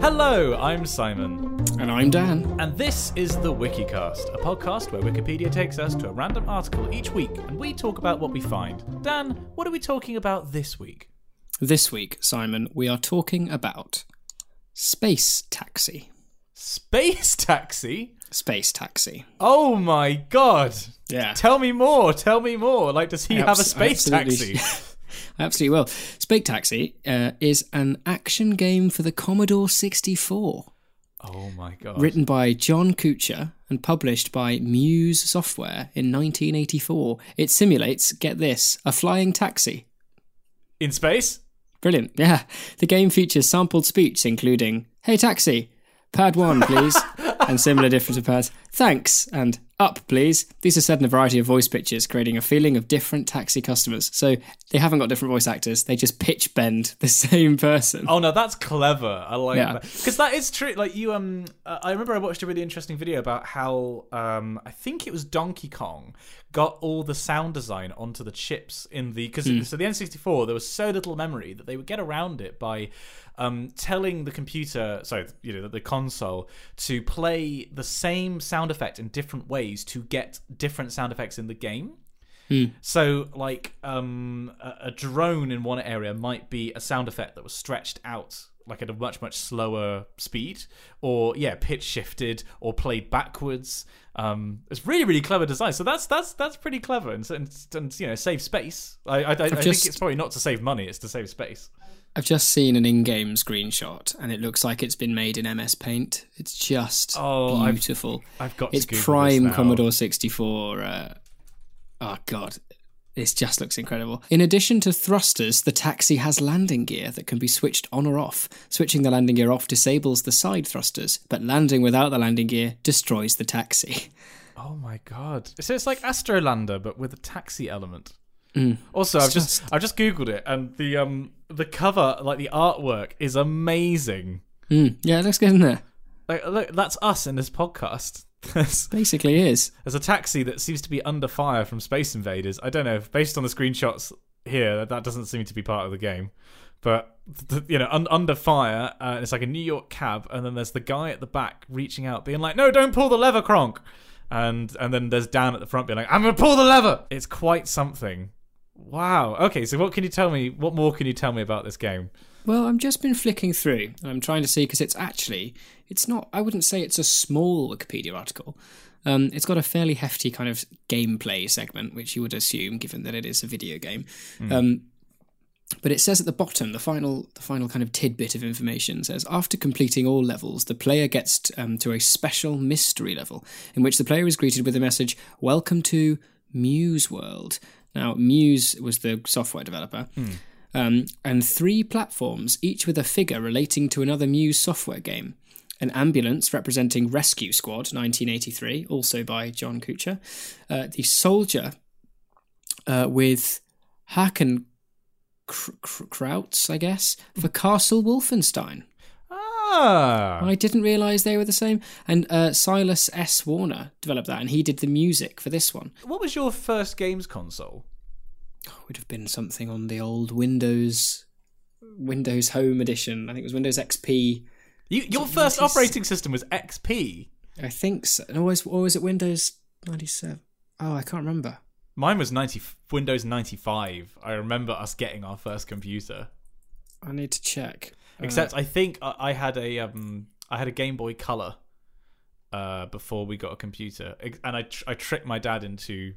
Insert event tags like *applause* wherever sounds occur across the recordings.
Hello, I'm Simon, And I'm Dan. and this is the Wikicast, a podcast where Wikipedia takes us to a random article each week and we talk about what we find. Dan, what are we talking about this week? This week, Simon, we are talking about Space Taxi. Space *laughs* taxi? Space Taxi. Oh my god! Yeah. Tell me more, tell me more. Like, does he have a space absolutely- taxi? *laughs* I absolutely will. Space Taxi uh, is an action game for the Commodore 64, Oh my god. written by John Kutcher and published by Muse Software in 1984. It simulates, get this, a flying taxi. In space? Brilliant. Yeah. The game features sampled speech, including, Hey taxi, pad one, please, *laughs* and similar different pads. Thanks, and up, please. These are said in a variety of voice pitches, creating a feeling of different taxi customers. So they haven't got different voice actors, they just pitch bend *laughs* the same person. Oh no, that's clever. I like Yeah. that because that is true. Like you, um, I remember I watched a really interesting video about how, um, I think it was Donkey Kong got all the sound design onto the chips in the because so the N64 there was so little memory that they would get around it by, um, telling the computer, sorry, you know, the, the console to play the same sound effect in different ways to get different sound effects in the game. So, like, um, a, a drone in one area might be a sound effect that was stretched out, like at a much much slower speed, or yeah, pitch shifted or played backwards. Um, it's really really clever design. So that's that's that's pretty clever and, and, and you know save space. I I, I think just- it's probably not to save money; it's to save space. I've just seen an in game screenshot, and it looks like it's been made in MS Paint. It's just Oh, I've- beautiful. I've got to it's prime. Commodore 64. Uh, oh, God. This just looks incredible. In addition to thrusters, the taxi has landing gear that can be switched on or off. Switching the landing gear off disables the side thrusters, but landing without the landing gear destroys the taxi. *laughs* Oh my god! So it's like Astrolander, but with a taxi element. Also, I've just I've just googled it, and the um the cover, like the artwork, is amazing. Mm, yeah, it looks good, isn't it? Like, look, that's us in this podcast. *laughs* Basically is. there's a taxi that seems to be under fire from Space Invaders. I don't know. Based on the screenshots here, that doesn't seem to be part of the game. But you know, un- under fire, uh, and it's like a New York cab, and then there's the guy at the back reaching out, being like, "No, don't pull the lever, Kronk." And and then there's Dan at the front being like, "I'm gonna pull the lever." It's quite something. Wow. Okay, so what can you tell me? What more can you tell me about this game? Well, I've just been flicking through and I'm trying to see because it's actually, it's not, I wouldn't say it's a small Wikipedia article. Um, it's got a fairly hefty kind of gameplay segment, which you would assume, given that it is a video game. Um, but it says at the bottom, the final, the final kind of tidbit of information says, after completing all levels, the player gets t- um, to a special mystery level in which the player is greeted with the message, "Welcome to Muse World." Now, Muse was the software developer, um, and three platforms, each with a figure relating to another Muse software game. An ambulance representing Rescue Squad, 1983, also by John Kutcher. Uh, the soldier uh, with Haken Kr- Kr- Krauts, I guess, for Castle Wolfenstein. Ah, I didn't realise they were the same. And uh, Silas S. Warner developed that, and he did the music for this one. what was your first games console? It would have been something on the old Windows Windows Home Edition. I think it was Windows XP. You, your first 96? operating system was XP. I think so. Or was, or was it Windows 97? Oh, I can't remember. Mine was 90, Windows 95. I remember us getting our first computer. I need to check. Except I think I, I had a um I had a Game Boy Color uh before we got a computer, and I tr- I tricked my dad into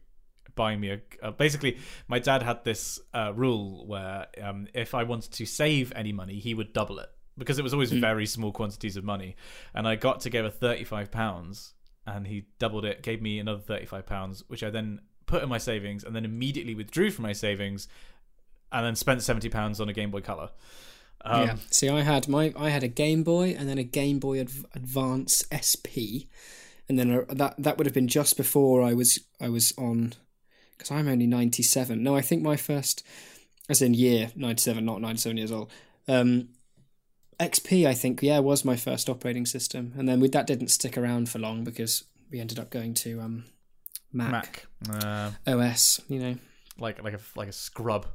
buying me a uh, basically my dad had this uh, rule where um if I wanted to save any money he would double it. Because it was always very small quantities of money, and I got together thirty five pounds and he doubled it, gave me another thirty five pounds, which I then put in my savings and then immediately withdrew from my savings, and then spent seventy pounds on a Game Boy Color. Um, yeah. See, I had my I had a Game Boy and then a Game Boy Adv- Advance SP, and then a, that that would have been just before I was I was on because I'm only ninety seven. No, I think my first, as in year ninety seven, not ninety seven years old. Um, XP, I think, yeah, was my first operating system, and then we, that didn't stick around for long because we ended up going to um, Mac, Mac. Uh, OS. You know, like like a like a scrub.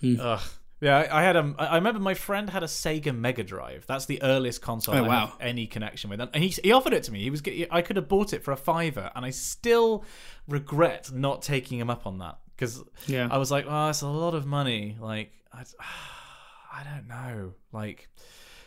Hmm. Ugh. Yeah, I, had um, I remember my friend had a Sega Mega Drive. That's the earliest console Oh, I wow. have any connection with, and he he offered it to me. He was I could have bought it for a fiver, and I still regret not taking him up on that because Yeah. I was like, oh, it's a lot of money. Like, I, *sighs* I don't know. Like,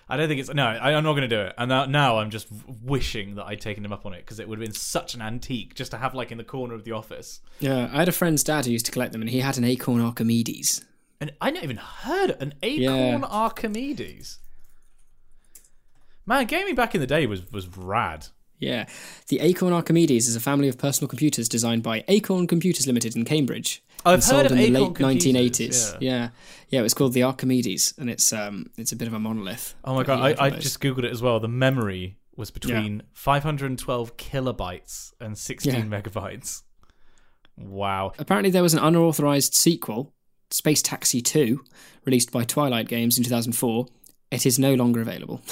I don't think it's no. I, I'm not going to do it. And now, now I'm just wishing that I'd taken him up on it because it would have been such an antique just to have like in the corner of the office. Yeah, I had a friend's dad who used to collect them, and he had an Acorn Archimedes. And I never even heard of an Acorn Yeah. Archimedes. Man, gaming back in the day was was rad. Yeah, the Acorn Archimedes is a family of personal computers designed by Acorn Computers Limited in Cambridge. I've and sold of in the Acorn late 1980s. Yeah. yeah, It was called the Archimedes, and it's um, it's a bit of a monolith. Oh my god, I, I just googled it as well. The memory was between 512 kilobytes and 16 Yeah. megabytes. Wow. Apparently, there was an unauthorized sequel, Space Taxi 2, released by Twilight Games in 2004. It is no longer available. *laughs*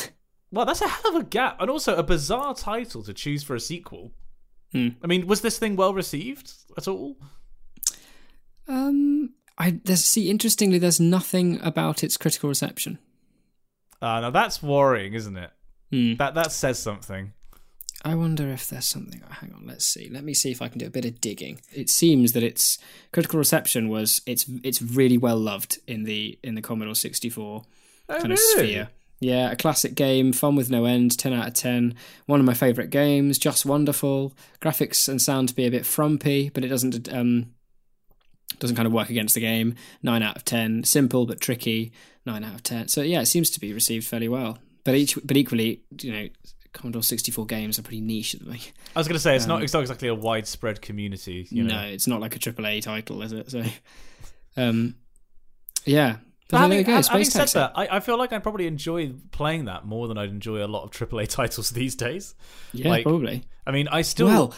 Well, that's a hell of a gap, and also a bizarre title to choose for a sequel. Hmm. I mean, was this thing well received at all? Um, I there's see interestingly, there's nothing about its critical reception. Uh, now that's worrying, isn't it? Hmm. That that says something. I wonder if there's something. oh, Hang on, let's see. Let me see if I can do a bit of digging. It seems that its critical reception was it's it's really well loved in the in the Commodore 64 Oh, kind of sphere. Yeah, a classic game, fun with no end, 10 out of 10. One of my favourite games, just wonderful. Graphics and sound to be a bit frumpy, but it doesn't um doesn't kind of work against the game. 9 out of 10. Simple but tricky. 9 out of 10. So yeah, it seems to be received fairly well. But each but equally, you know, Commodore 64 games are pretty niche at the moment. I was going to say it's Um, not it's not exactly a widespread community. You know? No, it's not like a AAA title, is it? So um yeah. But having, go, having said Taxi. that, I, I feel like I'd probably enjoy playing that more than I'd enjoy a lot of AAA *laughs* titles these days. Yeah, like, probably. I mean, I still Well,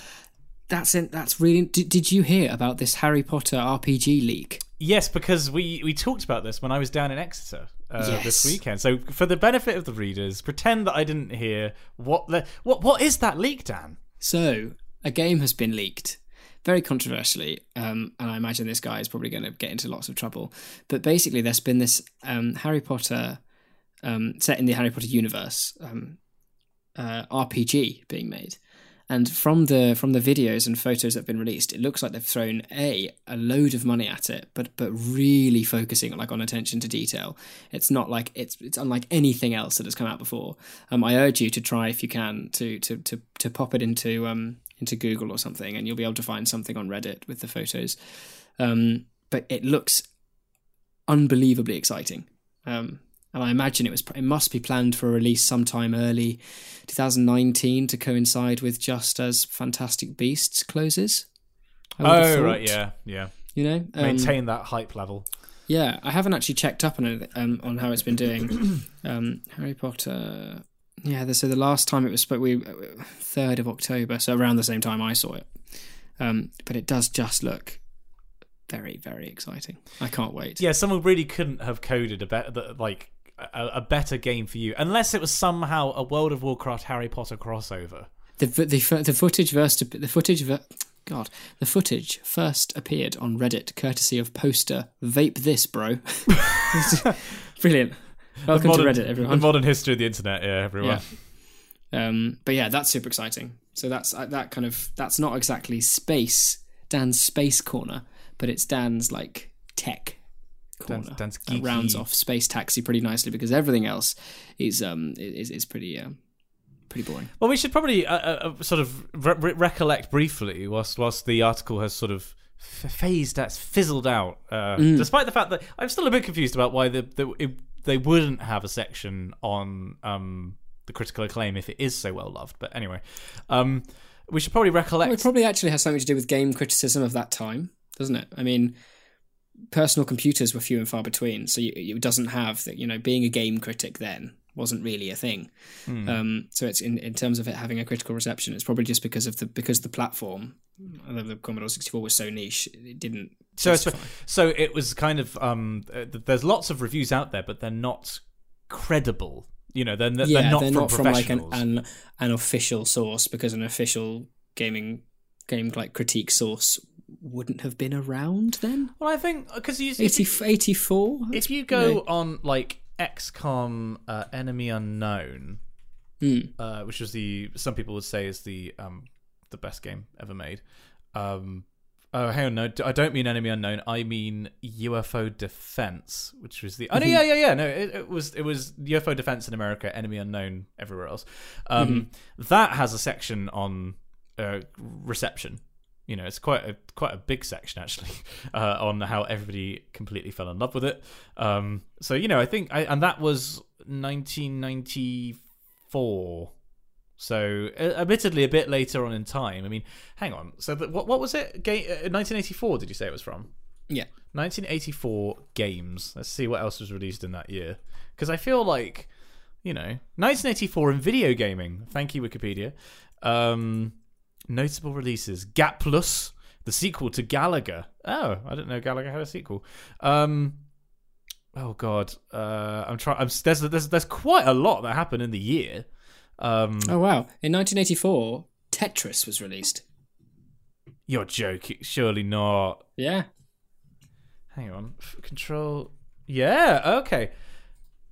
that's in, that's really. Did, did you hear about this Harry Potter RPG leak? Yes, because we we talked about this when I was down in Exeter uh, this Yes. weekend. So for the benefit of the readers, pretend that I didn't hear what the what what is that leak, Dan? So a game has been leaked, very controversially, um, and I imagine this guy is probably going to get into lots of trouble. But basically, there's been this um, Harry Potter um, set in the Harry Potter universe um, uh, RPG being made. And from the from the videos and photos that have been released, it looks like they've thrown a a load of money at it, but but really focusing like on attention to detail. It's not like it's it's unlike anything else that has come out before. Um, I urge you to try if you can to to to to pop it into um into Google or something, and you'll be able to find something on Reddit with the photos. Um, but it looks unbelievably exciting. Um, and I imagine it was it must be planned for a release sometime early 2019 to coincide with just as Fantastic Beasts closes. Oh right, yeah, yeah. You know, um, Maintain that hype level. yeah, I haven't actually checked up on it um, on how it's been doing. *coughs* um, Harry Potter. Yeah, the, so the last time it was we third of October, so around the same time I saw it. Um, but it does just look very, very exciting. I can't wait. Yeah, someone really couldn't have coded a better like a, a better game for you, unless it was somehow a World of Warcraft Harry Potter crossover. The the the, footage first the footage ver- God the footage first appeared on Reddit courtesy of poster Vape This Bro. *laughs* Brilliant. Welcome modern, to Reddit, everyone. The modern history of the internet, yeah, everyone. Yeah. Um, but yeah, that's super exciting. So that's uh, that kind of that's not exactly space Dan's space corner, but it's Dan's like tech corner. Dan's- Dan's that rounds off space taxi pretty nicely because everything else is um is is pretty um pretty boring. Well, we should probably uh, uh, uh, sort of re- re- recollect briefly whilst whilst the article has sort of phased out, fizzled out. Uh, Mm. Despite the fact that I'm still a bit confused about why the, the it, they wouldn't have a section on um, the critical acclaim if it is so well loved. But anyway, um, we should probably recollect. Well, it probably actually has something to do with game criticism of that time, doesn't it? I mean, personal computers were few and far between, so you, it doesn't have that. You know, being a game critic then wasn't really a thing. Hmm. Um, so it's in, in terms of it having a critical reception, it's probably just because of the because the platform, although the Commodore sixty four was so niche, it didn't. So, justify. so it was kind of um, uh, there's lots of reviews out there, but they're not credible. You know, they're, they're yeah, not, they're from, not from like an, an an official source because an official gaming game like critique source wouldn't have been around then. Well, I think because you, if 80, you 84? if you go on like XCOM uh, Enemy Unknown, Hmm. uh, which was the some people would say is the um the best game ever made. Um, oh, hang on, no, I don't mean Enemy Unknown. I mean UFO Defense, which was the. Oh no, yeah, yeah, yeah. No, it, it was it was UFO Defense in America, Enemy Unknown everywhere else. Um, that has a section on uh, reception. You know, it's quite a quite a big section actually *laughs* uh, on how everybody completely fell in love with it. Um, so you know, I think, I, and that was 1994. So, uh, admittedly, a bit later on in time. I mean, hang on. So, the, what what was it? Ga- uh, 1984? Did you say it was from? Yeah. 1984 games. Let's see what else was released in that year. Because I feel like, you know, 1984 in video gaming. Thank you, Wikipedia. Um, notable releases: Gaplus, the sequel to Galaga. Oh, I didn't know Galaga had a sequel. Um, oh God, uh, I'm trying. I'm there's, there's there's quite a lot that happened in the year. Um, Oh, wow. In 1984, Tetris was released. You're joking? Surely not. Yeah. Hang on. Control. Yeah. Okay.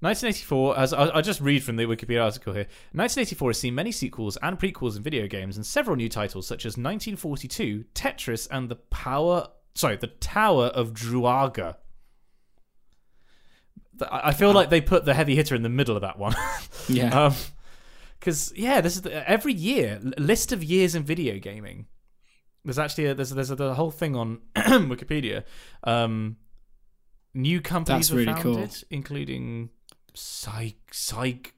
1984, as I, I just read from the Wikipedia article here, 1984 has seen many sequels and prequels in video games and several new titles such as 1942, Tetris, and the Power. Sorry, the Tower of Druaga. I feel like they put the heavy hitter in the middle of that one. *laughs* Yeah. Um, because yeah, this is the, every year list of years in video gaming. There's actually a, there's there's a, the whole thing on *clears throat* Wikipedia. Um, new companies That's were really cool. founded, including Psych Psych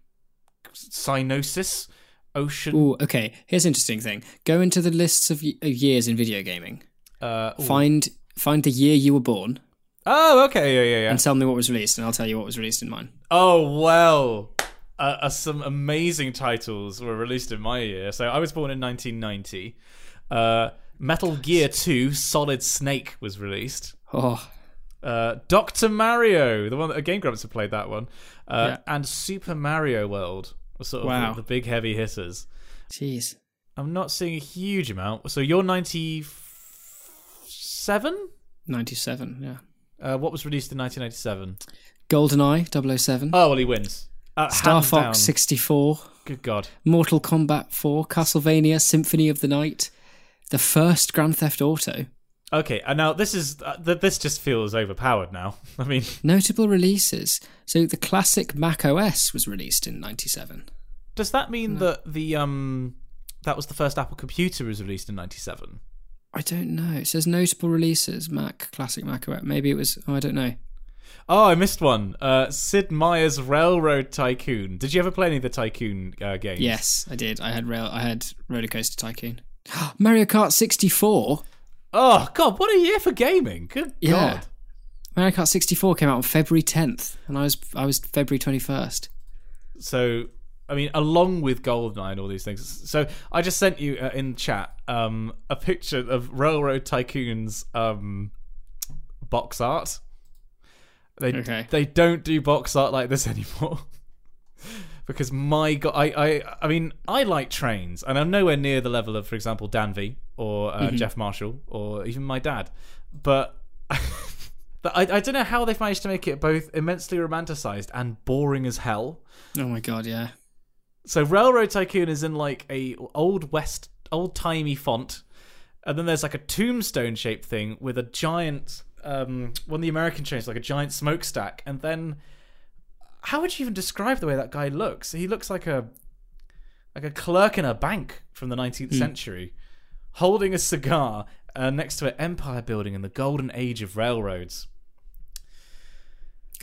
Psygnosis, Ocean. Oh, okay. Here's an interesting thing. Go into the lists of, y- of years in video gaming. Uh. Find find the year you were born oh, okay, yeah, yeah, yeah. and tell me what was released, and I'll tell you what was released in mine. Oh well, uh, uh, some amazing titles were released in my year. So I was born in 1990. Uh, Metal Gear 2: Solid Snake was released. Oh, Uh, Doctor Mario, the one that Game Grumps have played that one, uh, Yeah. and Super Mario World were sort of Wow. the, the big heavy hitters. jeez. I'm not seeing a huge amount. So you're 97. 97, yeah. Uh, what was released in 1997? GoldenEye 007. Oh, well, he wins. Uh, Star Fox down. 64. Good God. Mortal Kombat 4. Castlevania Symphony of the Night. The first Grand Theft Auto. Okay, and now this is uh, th- this just feels overpowered now. *laughs* I mean, Notable releases. So the classic Mac OS was released in 97. does that mean that the um that was the first Apple computer was released in '97? I don't know. It says notable releases. Mac, classic Mac OS. Maybe it was. Oh, I don't know. Oh, I missed one. Uh, Sid Meier's Railroad Tycoon. Did you ever play any of the Tycoon uh, games? Yes, I did. I had rail. I had Roller Coaster Tycoon. *gasps* Mario Kart 64. Oh God, what a year for gaming! Good Yeah. God. Mario Kart 64 came out on February 10th, and I was I was February 21st. So, I mean, along with GoldenEye and all these things. So, I just sent you uh, in chat um, a picture of Railroad Tycoon's um, box art. They Okay. they don't do box art like this *laughs* anymore. Because my god, I, I I mean, I like trains, and I'm nowhere near the level of, for example, Dan V or uh, Geoff Marshall or even my dad. But *laughs* but I, I don't know how they've managed to make it both immensely romanticized and boring as hell. Oh my god, yeah. So Railroad Tycoon is in like a old west, old timey font, and then there's like a tombstone shaped thing with a giant, um, one of the American trains, like a giant smokestack, and then how would you even describe the way that guy looks? He looks like a like a clerk in a bank from the 19th century, holding a cigar uh, next to an empire building in the golden age of railroads.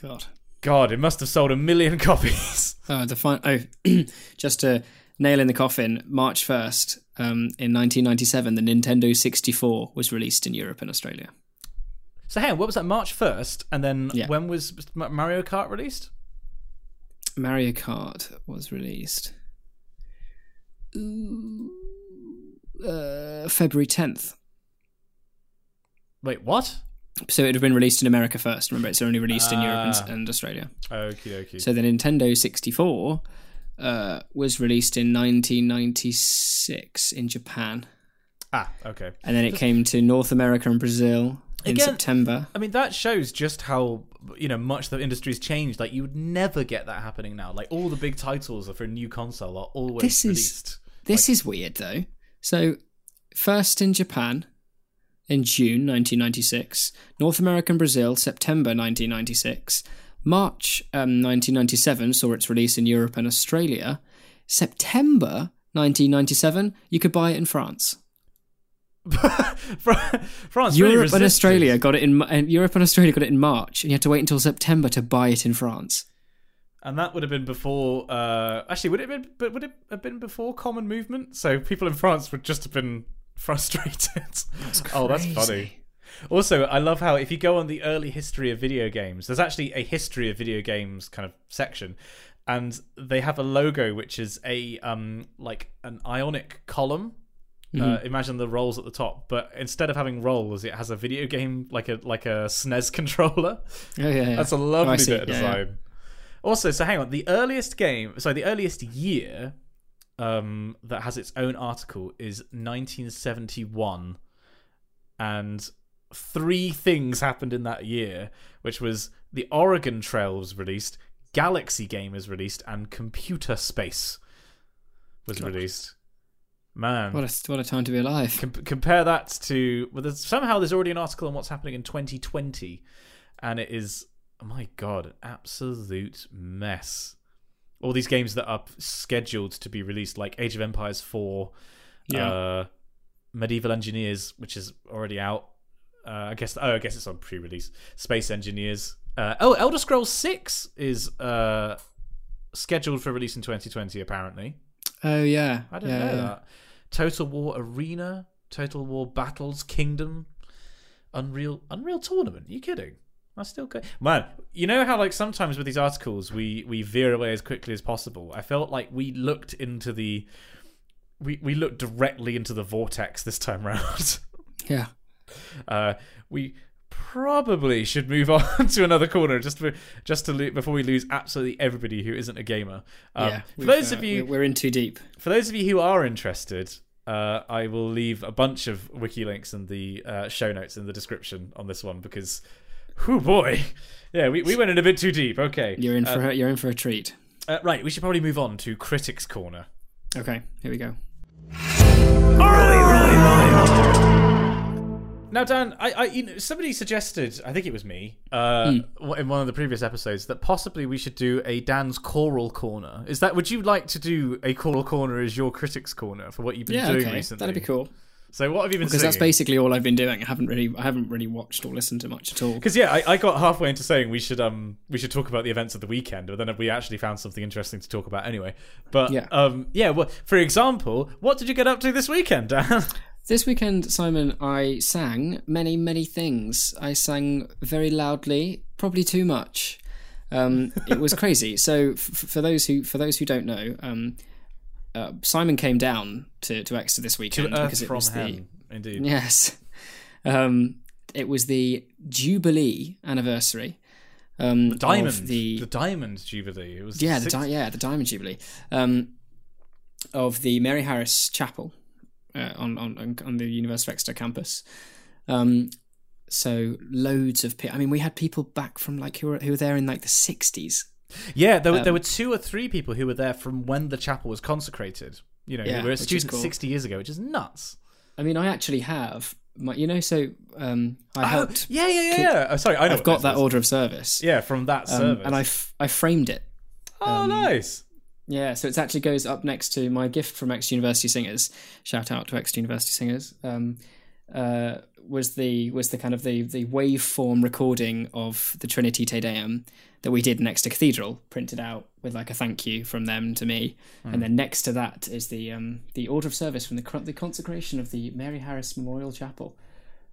God. God, it must have sold a million *laughs* copies. Oh, the fine. Oh, just to nail in the coffin. March 1st, um, in 1997, the Nintendo 64 was released in Europe and Australia. So, hey, what was that? March first, and then Yeah. when was Mario Kart released? Mario Kart was released. Ooh, Uh, February 10th. Wait, what? So it would have been released in America first. Remember, it's only released in Europe Ah. and, and Australia. Okie dokie. So the Nintendo 64 uh, was released in 1996 in Japan. Ah, okay. and then it came to North America and Brazil in Again- September. I mean, that shows just how you know much the industry's changed. Like, you would never get that happening now. Like, all the big titles for a new console are always This is- released. This is weird though. So, first in Japan in June 1996, North America and Brazil September 1996, March um, 1997 saw its release in Europe and Australia. September 1997, you could buy it in France. *laughs* Fran- France really Europe and. Australia got it in and Europe and Australia got it in March, and you had to wait until September to buy it in France. and that would have been before. Uh, actually, would it have been? But would it have been before Common Movement? So people in France would just have been *laughs* frustrated. Oh, that's funny. Also, I love how if you go on the early history of video games, there's actually a history of video games kind of section, and they have a logo which is a um like an ionic column. Uh, imagine the rolls at the top, but instead of having rolls, it has a video game like a like a SNES *laughs* controller. Oh yeah, yeah. That's a Oh, lovely see. bit of Yeah, design. Also, so hang on, the earliest game, sorry, the earliest year um, that has its own article is 1971, and three things happened in that year, which was the Oregon Trail was released, Galaxy Game was released, and Computer Space was God. released. Man, What a what a time to be alive. Com- compare that to well, there's, somehow there's already an article on what's happening in 2020, and it is oh my god, an absolute mess. All these games that are scheduled to be released, like Age of Empires 4, Yeah. uh, Medieval Engineers, which is already out. Uh, I guess oh, I guess it's on pre-release. Space Engineers. Uh, oh, Elder Scrolls 6 is uh, scheduled for release in 2020. Apparently, Oh yeah. I didn't yeah, know yeah. that. Total War Arena, Total War Battles Kingdom, Unreal Unreal Tournament. you kidding? I still go- man. You know how like sometimes with these articles we we veer away as quickly as possible. I felt like we looked into the we we looked directly into the vortex this time *laughs* round. Yeah. uh, we probably should move *laughs* on to another corner just for, just to lo- before we lose absolutely everybody who isn't a gamer. Um, yeah. for those uh, of you we're we're in too deep. for those of you who are interested, uh, I will leave a bunch of wiki links in the uh, show notes in the description on this one because, whoo boy, yeah, we, we went in a bit too deep. Okay, You're in Uh, for a, you're in for a treat. uh, right. We should probably move on to critics corner. Okay, here we go. Now, Dan, I, I, you know, somebody suggested, I think it was me, uh, Hmm. in one of the previous episodes, that possibly we should do a Dan's choral corner. Is that? Would you like to do a choral corner as your critics corner for what you've been Yeah, doing okay, recently? that'd be cool. So, what have you been saying? Because that's basically all I've been doing. I haven't really I haven't really watched or listened to much at all. Because yeah, I, I got halfway into saying we should um we should talk about the events of the weekend, but then we actually found something interesting to talk about anyway. But Yeah. um yeah, well, for example, what did you get up to this weekend, Dan? *laughs* This weekend, Simon, I sang many, many things. I sang very loudly, probably too much. Um, it was *laughs* crazy. So, f- for those who for those who don't know, um, uh, Simon came down to, to Exeter this to weekend Earth because it was the indeed. yes, um, it was the Jubilee anniversary. Um, Diamond, the the Diamond Jubilee. It was yeah, the di- yeah, the Diamond Jubilee um, of the Mary Harris Chapel uh, on, on on the University of Exeter campus. Um, so loads of people. I mean, we had people back from like who were who were there in like the sixties. yeah. There were um, there were two or three people who were there from when the chapel was consecrated. You know, Yeah, who were is students cool. sixty years ago, which is nuts. I mean, I actually have my, you know, so um, I helped. Oh, yeah, yeah, yeah. yeah. Oh, sorry, I. I've got that is. order of service. Yeah, from that Um, service. and I f- I framed it. oh, nice. Yeah, so it actually goes up next to my gift from Exeter University Singers. Shout out to Exeter University Singers. Um, uh, was the was the kind of the the waveform recording of the Trinity Te Deum that we did next to Cathedral, printed out with like a thank you from them to me, and then next to that is the um, the order of service from the the consecration of the Mary Harris Memorial Chapel.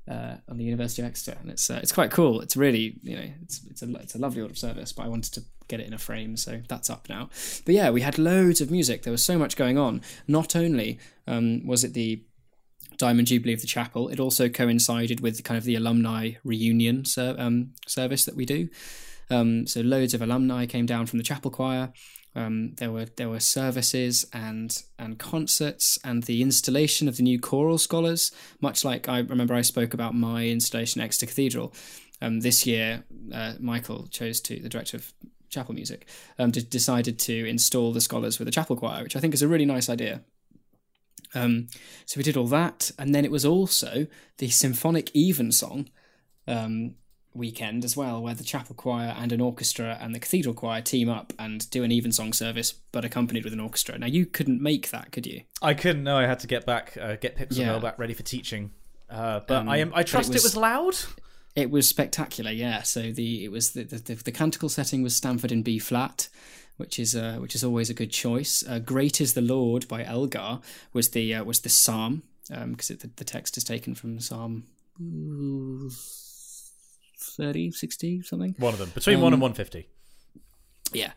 Uh, on the University of Exeter, and it's uh, it's quite cool. It's really you know it's it's a it's a lovely order of service, but I wanted to get it in a frame, so that's up now. But yeah, we had loads of music. There was so much going on. Not only um, was it the Diamond Jubilee of the chapel, it also coincided with the kind of the alumni reunion ser- um, service that we do. Um, so loads of alumni came down from the chapel choir. Um, there were there were services and and concerts and the installation of the new choral scholars. Much like I remember, I spoke about my installation at Exeter Cathedral. Um, this year, uh, Michael chose to the director of chapel music um, d- decided to install the scholars with a chapel choir, which I think is a really nice idea. Um, so we did all that, and then it was also the symphonic evensong um, weekend as well, where the chapel choir and an orchestra and the cathedral choir team up and do an evensong service, but accompanied with an orchestra. Now you couldn't make that, could you? I couldn't. No, I had to get back, uh, get Pips Yeah. and Mel back ready for teaching. Uh, but Um, I am. I it trust it was, was- loud. It was spectacular, yeah. So the it was the the, the, the canticle setting was Stanford in B flat, which is uh, which is always a good choice. Uh, Great is the Lord by Elgar was the uh, was the psalm because it the, the text is taken from Psalm ooh, 30, 60, something. One of them between one and one fifty. Yeah,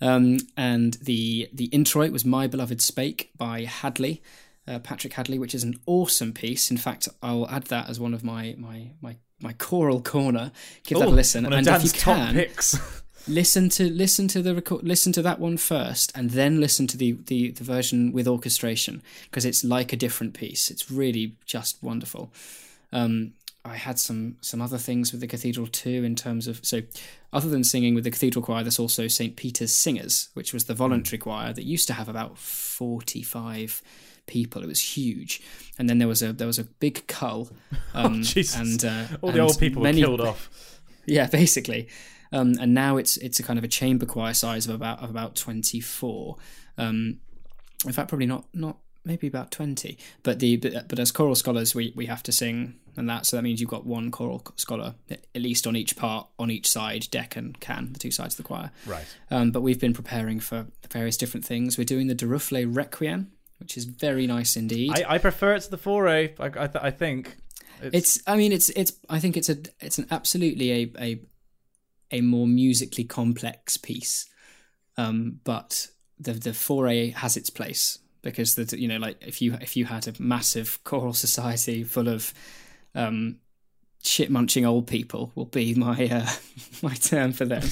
um, and the the introit was "My Beloved Spake" by Hadley, uh, Patrick Hadley, which is an awesome piece. In fact, I'll add that as one of my my my my choral corner. Give that a listen, and if you can, *laughs* listen to listen to the record, listen to that one first, and then listen to the the, the version with orchestration because it's like a different piece. It's really just wonderful. Um, I had some some other things with the cathedral too in terms of so other than singing with the cathedral choir, there's also St Peter's Singers, which was the voluntary choir that used to have about forty five people. It was huge, and then there was a there was a big cull. *laughs* Um, Jesus. and uh, All the and old people were killed *laughs* off. yeah, basically. Um, and now it's it's a kind of a chamber choir size of about of about twenty four. Um, in fact, probably not not maybe about twenty. But the but, but as choral scholars, we we have to sing and that. So that means you've got one choral scholar at least on each part on each side, deck and can, the two sides of the choir. Right. Um, but we've been preparing for various different things. We're doing the Durufle Requiem, which is very nice indeed. I, I prefer it to the Fauré. I, I, th- I think it's i mean it's it's i think it's a it's an absolutely a a a more musically complex piece um but the the Fauré has its place because the you know like if you if you had a massive choral society full of um shit munching old people will be my uh, *laughs* my term for them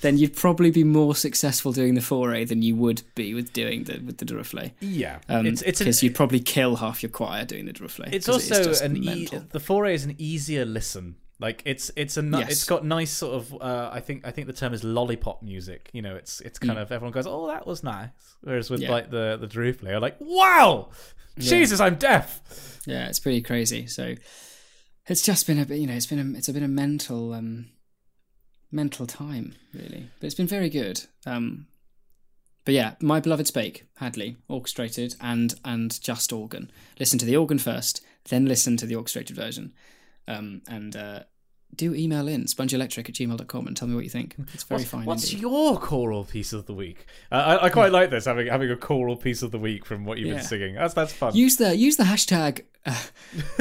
then you'd probably be more successful doing the Fauré than you would be with doing the with the Durufle. yeah. Um, it's because you'd probably kill half your choir doing the Durufle. it's it also just an e- the Fauré is an easier listen. Like it's it's a ni- Yes. it's got nice sort of uh, I think I think the term is lollipop music. You know, it's it's kind of everyone goes, oh that was nice. Whereas with Mm. Yeah. like the the are like, wow, Jesus, I'm deaf. Yeah, it's pretty crazy. So it's just been a bit, you know, it's been a, it's a bit of mental, um, mental time really, but it's been very good. Um, but yeah, my beloved spake Hadley orchestrated and and just organ. Listen to the organ first, then listen to the orchestrated version, um, and uh, do email in spongyelectric at gmail.com and tell me what you think. It's very What's, fine. what's indeed. your choral piece of the week? Uh, I, I quite like this having having a choral piece of the week from what you've Yeah. been singing. That's that's fun. use the use the hashtag uh,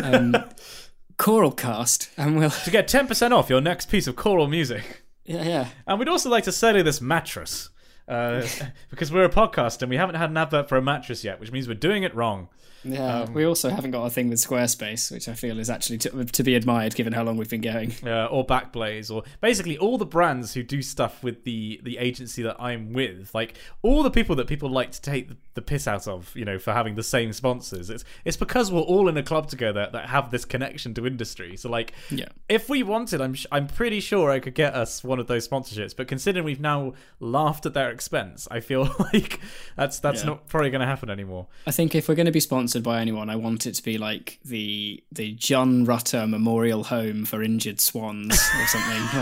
um, *laughs* choralcast and we'll to get ten percent off your next piece of choral music. yeah yeah And we'd also like to sell you this mattress. Uh, *laughs* because we're a podcast and we haven't had an advert for a mattress yet, which means we're doing it wrong. Yeah, we also haven't got a thing with Squarespace, which I feel is actually to, to be admired given how long we've been going. uh, or Backblaze, or basically all the brands who do stuff with the the agency that I'm with, like all the people that people like to take the, the piss out of, you know, for having the same sponsors. It's it's because we're all in a club together that have this connection to industry. So like, Yeah. if we wanted, I'm sh- I'm pretty sure I could get us one of those sponsorships. But considering we've now laughed at their expense, I feel *laughs* like that's that's Yeah. not probably going to happen anymore. I think if we're going to be sponsored by anyone, I want it to be like the the John Rutter Memorial Home for Injured Swans or something. *laughs*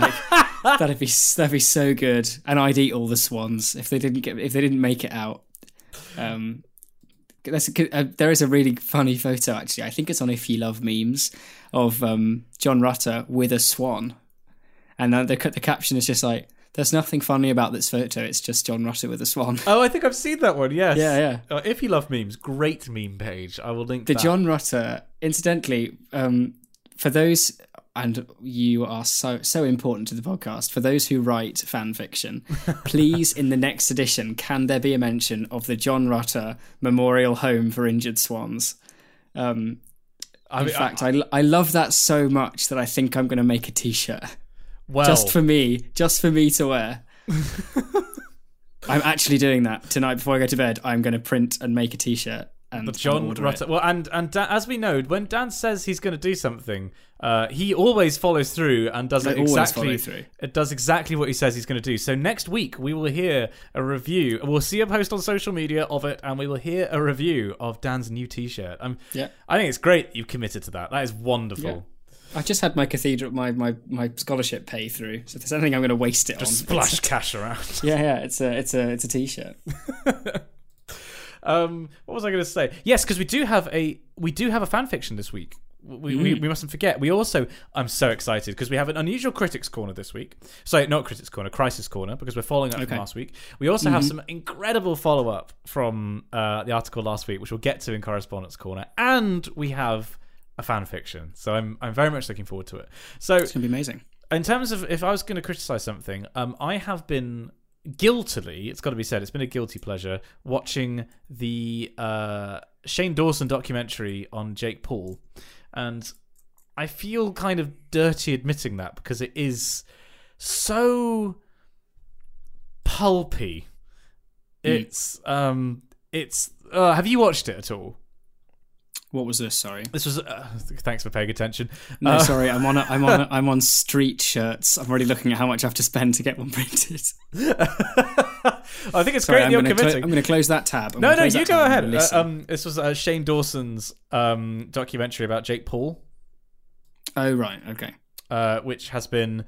like that'd be that'd be so good, and I'd eat all the swans if they didn't get if they didn't make it out. Um, a, uh, there is a really funny photo actually. I think it's on If You Love Memes of um, John Rutter with a swan, and the the caption is just like. There's nothing funny about this photo. It's just John Rutter with a swan. Oh, I think I've seen that one. Yes. Yeah, yeah. Uh, if you love memes, great meme page. I will link the that. John Rutter. Incidentally, um, for those, and you are so so important to the podcast. For those who write fan fiction, *laughs* please, in the next edition, can there be a mention of the John Rutter Memorial Home for Injured Swans? Um, I in mean, fact, I, I love that so much that I think I'm going to make a T-shirt. Well, just for me, just for me to wear. *laughs* I'm actually doing that tonight before I go to bed. I'm going to print and make a T-shirt. And But John Rutter, it. well, and and Dan, as we know, when Dan says he's going to do something, uh, he always follows through and does I it exactly. It does exactly what he says he's going to do. So next week we will hear a review. We'll see a post on social media of it, and we will hear a review of Dan's new T-shirt. I'm, Yeah. I think it's great you've committed to that. That is wonderful. Yeah. I've just had my cathedral, my, my, my scholarship pay through. So if there's anything I'm going to waste it Just on, splash cash around. *laughs* yeah, yeah, it's a, it's a, it's a T-shirt. *laughs* Um, what was I going to say? Yes, because we do have a we do have a fan fiction this week. We, we, we mustn't forget. We also, I'm so excited because we have an unusual critics corner this week. Sorry, not critics corner, crisis corner because we're following up Okay. from last week. We also have some incredible follow up from uh, the article last week, which we'll get to in correspondence corner, and we have a fan fiction. So I'm I'm very much looking forward to it. So It's going to be amazing. in terms of if I was going to criticize something, um, I have been guiltily, it's got to be said, it's been a guilty pleasure watching the uh, Shane Dawson documentary on Jake Paul, and I feel kind of dirty admitting that because it is so pulpy. It's um, it's. Uh, have you watched it at all? What was this? Sorry. This was. Uh, thanks for paying attention. No, Uh, sorry. I'm on. A, I'm on. A, *laughs* I'm on street shirts. I'm already looking at how much I have to spend to get one printed. *laughs* I think it's Sorry, great I'm you're to. committing. I'm going to close that tab. I'm No, no, you go ahead. Uh, um, this was uh, Shane Dawson's um, documentary about Jake Paul, oh right. Okay. uh, which has been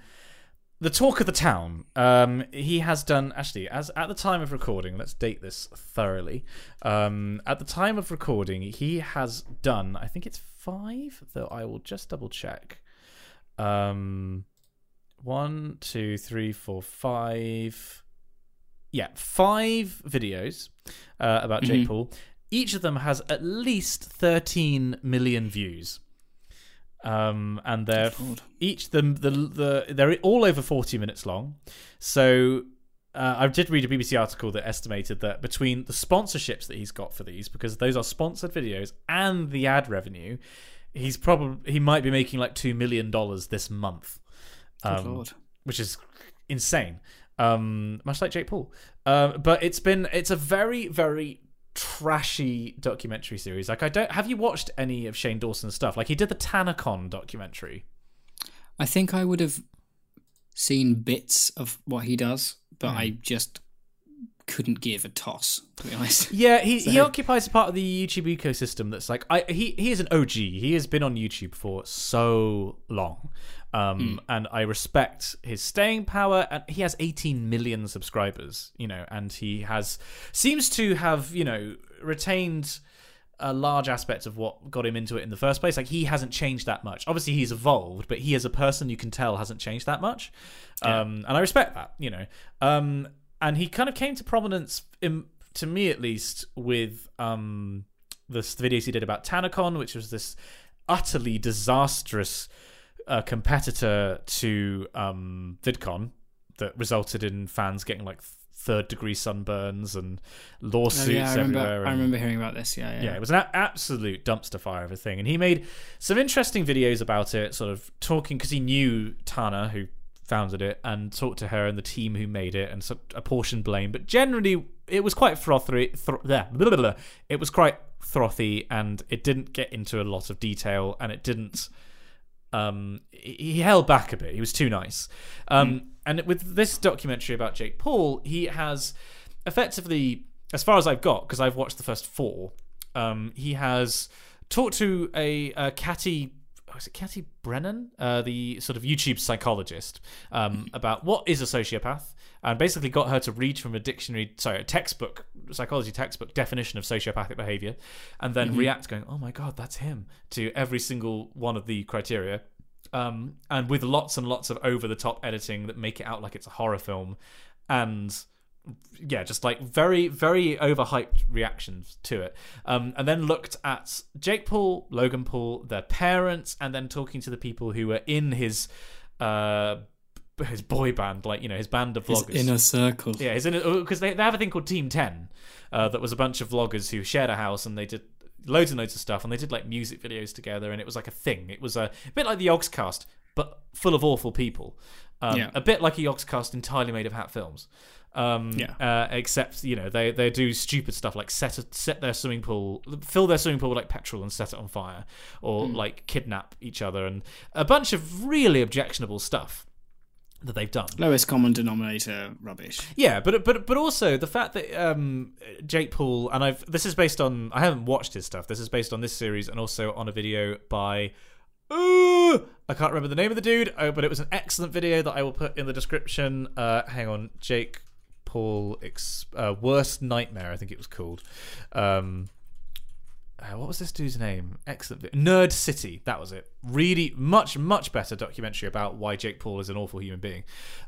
the talk of the town. Um, he has done actually, as at the time of recording. Let's date this thoroughly. Um, at the time of recording, he has done. I think it's five. Though I will just double check. Um, one, two, three, four, five. Yeah, five videos uh, about Jake Mhm. Paul. Each of them has at least 13 million views. Um, and they're Lord. each them the the they're all over 40 minutes long. So uh, I did read a BBC article that estimated that between the sponsorships that he's got for these, because those are sponsored videos, and the ad revenue, he's probably he might be making like two million dollars this month, Good um, lord. which is insane. Um, much like Jake Paul, uh, but it's been it's a very very trashy documentary series. Like I don't have you watched any of Shane Dawson's stuff? Like he did the TanaCon documentary. I think I would have seen bits of what he does, but Hmm. I just couldn't give a toss. To be honest. *laughs* Yeah, he, he occupies a part of the YouTube ecosystem that's like I he he is an OG. He has been on YouTube for so long. Um and I respect his staying power and he has 18 million subscribers, you know, and he has seems to have, you know, retained a large aspect of what got him into it in the first place. Like he hasn't changed that much. Obviously, he's evolved, but he as a person, you can tell, hasn't changed that much. Um, and I respect that, you know. Um, and he kind of came to prominence, in, to me at least, with um, the videos he did about TanaCon, which was this utterly disastrous uh, competitor to um, VidCon that resulted in fans getting like third degree sunburns and Oh, lawsuits yeah, I remember. everywhere. I remember hearing about this. Yeah, yeah. yeah, it was an a- absolute dumpster fire of a thing. And he made some interesting videos about it, sort of talking because he knew Tana, who founded it, and talked to her and the team who made it, and apportioned blame. But generally, it was quite frothy. Thro- blah, blah, blah. It was quite frothy, and it didn't get into a lot of detail, and it didn't. Um, he he held back a bit. He was too nice. Um, and with this documentary about Jake Paul, he has effectively, as far as I've got, because I've watched the first four, um, he has talked to a, a Catty. Was it Catty Brennan, uh, the sort of YouTube psychologist, um, about what is a sociopath, and basically got her to read from a dictionary, sorry, a textbook, psychology textbook definition of sociopathic behavior, and then react, going, "Oh my god, that's him," to every single one of the criteria um, and with lots and lots of over the top editing that make it out like it's a horror film, and yeah, just like very very overhyped reactions to it. Um, and then looked at Jake Paul, Logan Paul, their parents, and then talking to the people who were in his uh, his boy band, like you know his band of vloggers, His inner circle. Yeah, it's in because they, they have a thing called Team Ten, uh, that was a bunch of vloggers who shared a house and they did loads and loads of stuff and they did like music videos together and it was like a thing. It was a, bit like the Yogscast, but full of awful people. Um, Yeah. A bit like a Yogscast entirely made of hat films. Um, Yeah. uh, except you know they they do stupid stuff like set a, set their swimming pool, fill their swimming pool with like petrol and set it on fire, or Hmm. like kidnap each other, and a bunch of really objectionable stuff that they've done. Lowest common denominator rubbish. Yeah, but but but also the fact that um, Jake Paul and I've this is based on I haven't watched his stuff. This is based on this series and also on a video by uh, I can't remember the name of the dude, uh, but it was an excellent video that I will put in the description. Uh, hang on, Jake Paul ex- uh, worst nightmare I think it was called. Um, uh, what was this dude's name? Excellent. Nerd City. That was it. Really, much, much better documentary about why Jake Paul is an awful human being.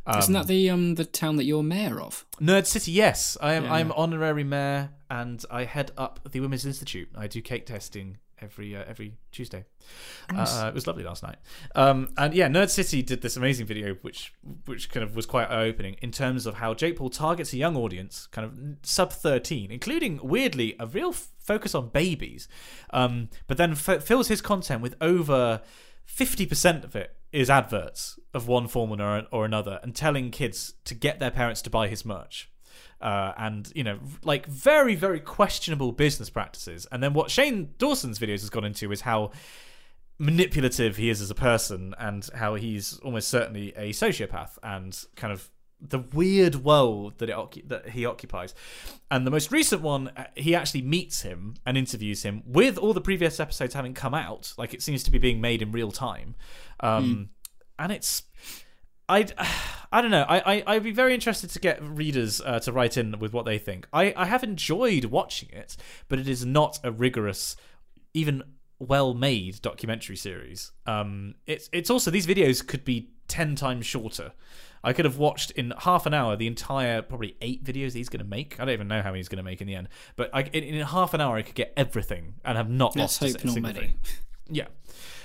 Um, Isn't that the um the town that you're mayor of? Nerd City, yes. I am. Yeah. I'm honorary mayor, and I head up the Women's Institute. I do cake testing every uh, every Tuesday. Uh, it was lovely last night. Um, and yeah, Nerd City did this amazing video, which which kind of was quite eye opening in terms of how Jake Paul targets a young audience, kind of sub thirteen, including weirdly a real f- focus on babies, um, but then f- fills his content with over fifty percent of it is adverts of one form or, or another, and telling kids to get their parents to buy his merch. Uh, and you know, like very, very questionable business practices. And then what Shane Dawson's videos has gone into is how manipulative he is as a person, and how he's almost certainly a sociopath, and kind of the weird world that it that he occupies. And the most recent one, uh, he actually meets him and interviews him with all the previous episodes having come out. Like it seems to be being made in real time, um, and it's. I, *sighs* I don't know. I, I I'd be very interested to get readers uh, to write in with what they think. I, I have enjoyed watching it, but it is not a rigorous, even well made documentary series. Um, it's it's also these videos could be ten times shorter. I could have watched in half an hour the entire probably eight videos he's going to make. I don't even know how many he's going to make in the end, but I, in, in half an hour I could get everything and have not Let's lost a hope s- not single many. thing. Yeah.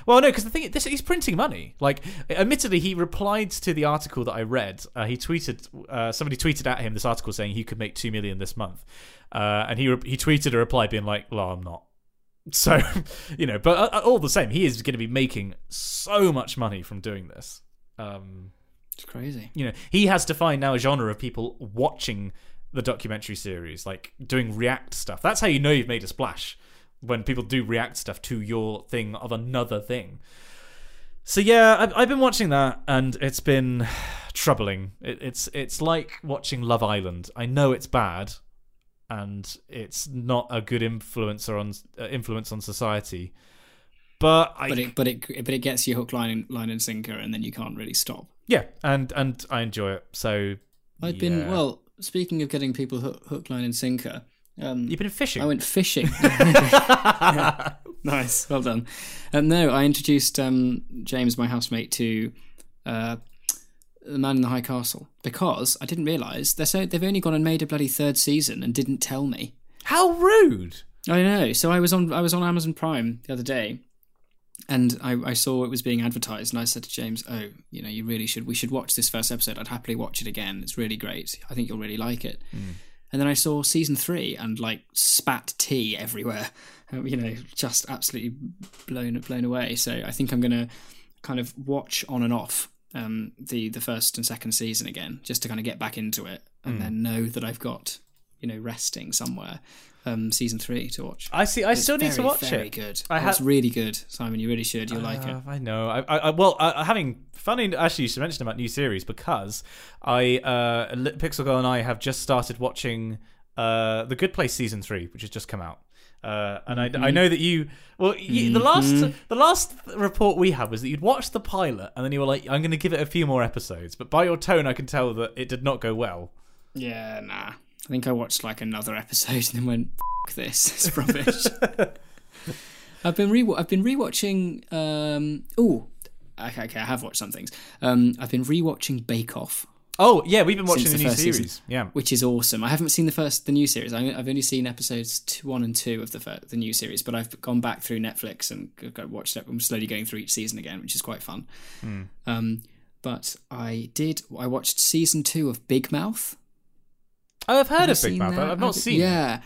Well, no, because the thing this he's printing money. Like, admittedly, he replied to the article that I read. Uh, he tweeted, uh, somebody tweeted at him this article saying he could make two million this month, uh, and he re- he tweeted a reply being like, "Well, I'm not." *laughs* So, you know, but uh, all the same, he is going to be making so much money from doing this. Um, It's crazy. you know, he has to find now a genre of people watching the documentary series, like doing react stuff. That's how you know you've made a splash when people do react stuff to your thing of another thing. So yeah, I've, I've been watching that, and it's been *sighs* troubling. It, it's it's like watching Love Island. I know it's bad, and it's not a good influencer on uh, influence on society. But I But it but it but it gets you hook, line, and line and sinker, and then you can't really stop. yeah, and and I enjoy it. So I've been well. Speaking of getting people hook, hook line, and sinker, um, You've been fishing. I went fishing. *laughs* *laughs* nice, well done. Um, no, I introduced um, James, my housemate, to uh, the Man in the High Castle because I didn't realise they're so they've only gone and made a bloody third season and didn't tell me. How rude! I know. So I was on I was on Amazon Prime the other day, and I, I saw it was being advertised, and I said to James, "Oh, you know, you really should. We should watch this first episode. I'd happily watch it again. It's really great. I think you'll really like it." And then I saw season three and like spat tea everywhere. Um, you know, just absolutely blown blown away. So I think I'm gonna kind of watch on and off um, the the first and second season again, just to kind of get back into it, and then know that I've got you know resting somewhere um, season three to watch. I see. I still need to Very, watch very it. good. I I have- It's really good, Simon. You really should. You'll like it. Uh, I know. I, I, I well, I, having funny. Actually, you should mention about new series because I, uh, Pixel Girl and I have just started watching uh, the Good Place season three, which has just come out. Uh, and I, Mm-hmm. I know that you. Well, you, the last the last report we had was that you'd watched the pilot and then you were like, "I'm going to give it a few more episodes." But by your tone, I can tell that it did not go well. Yeah, nah. I think I watched like another episode and then went, F- this. It's *laughs* rubbish. I've been re I've been rewatching um oh okay, okay, I have watched some things. Um I've been rewatching Bake Off, Oh yeah, we've been watching the the new first series. season. Yeah. which is awesome. I haven't seen the first the new series. I, I've only seen episodes two, one and two of the fir- the new series, but I've gone back through Netflix and watched it. I'm slowly going through each season again, which is quite fun. Hmm. Um, but I did. I watched season two of Big Mouth. Oh, I've heard Have of Big Mouth. I've not Have- seen. it. Yeah,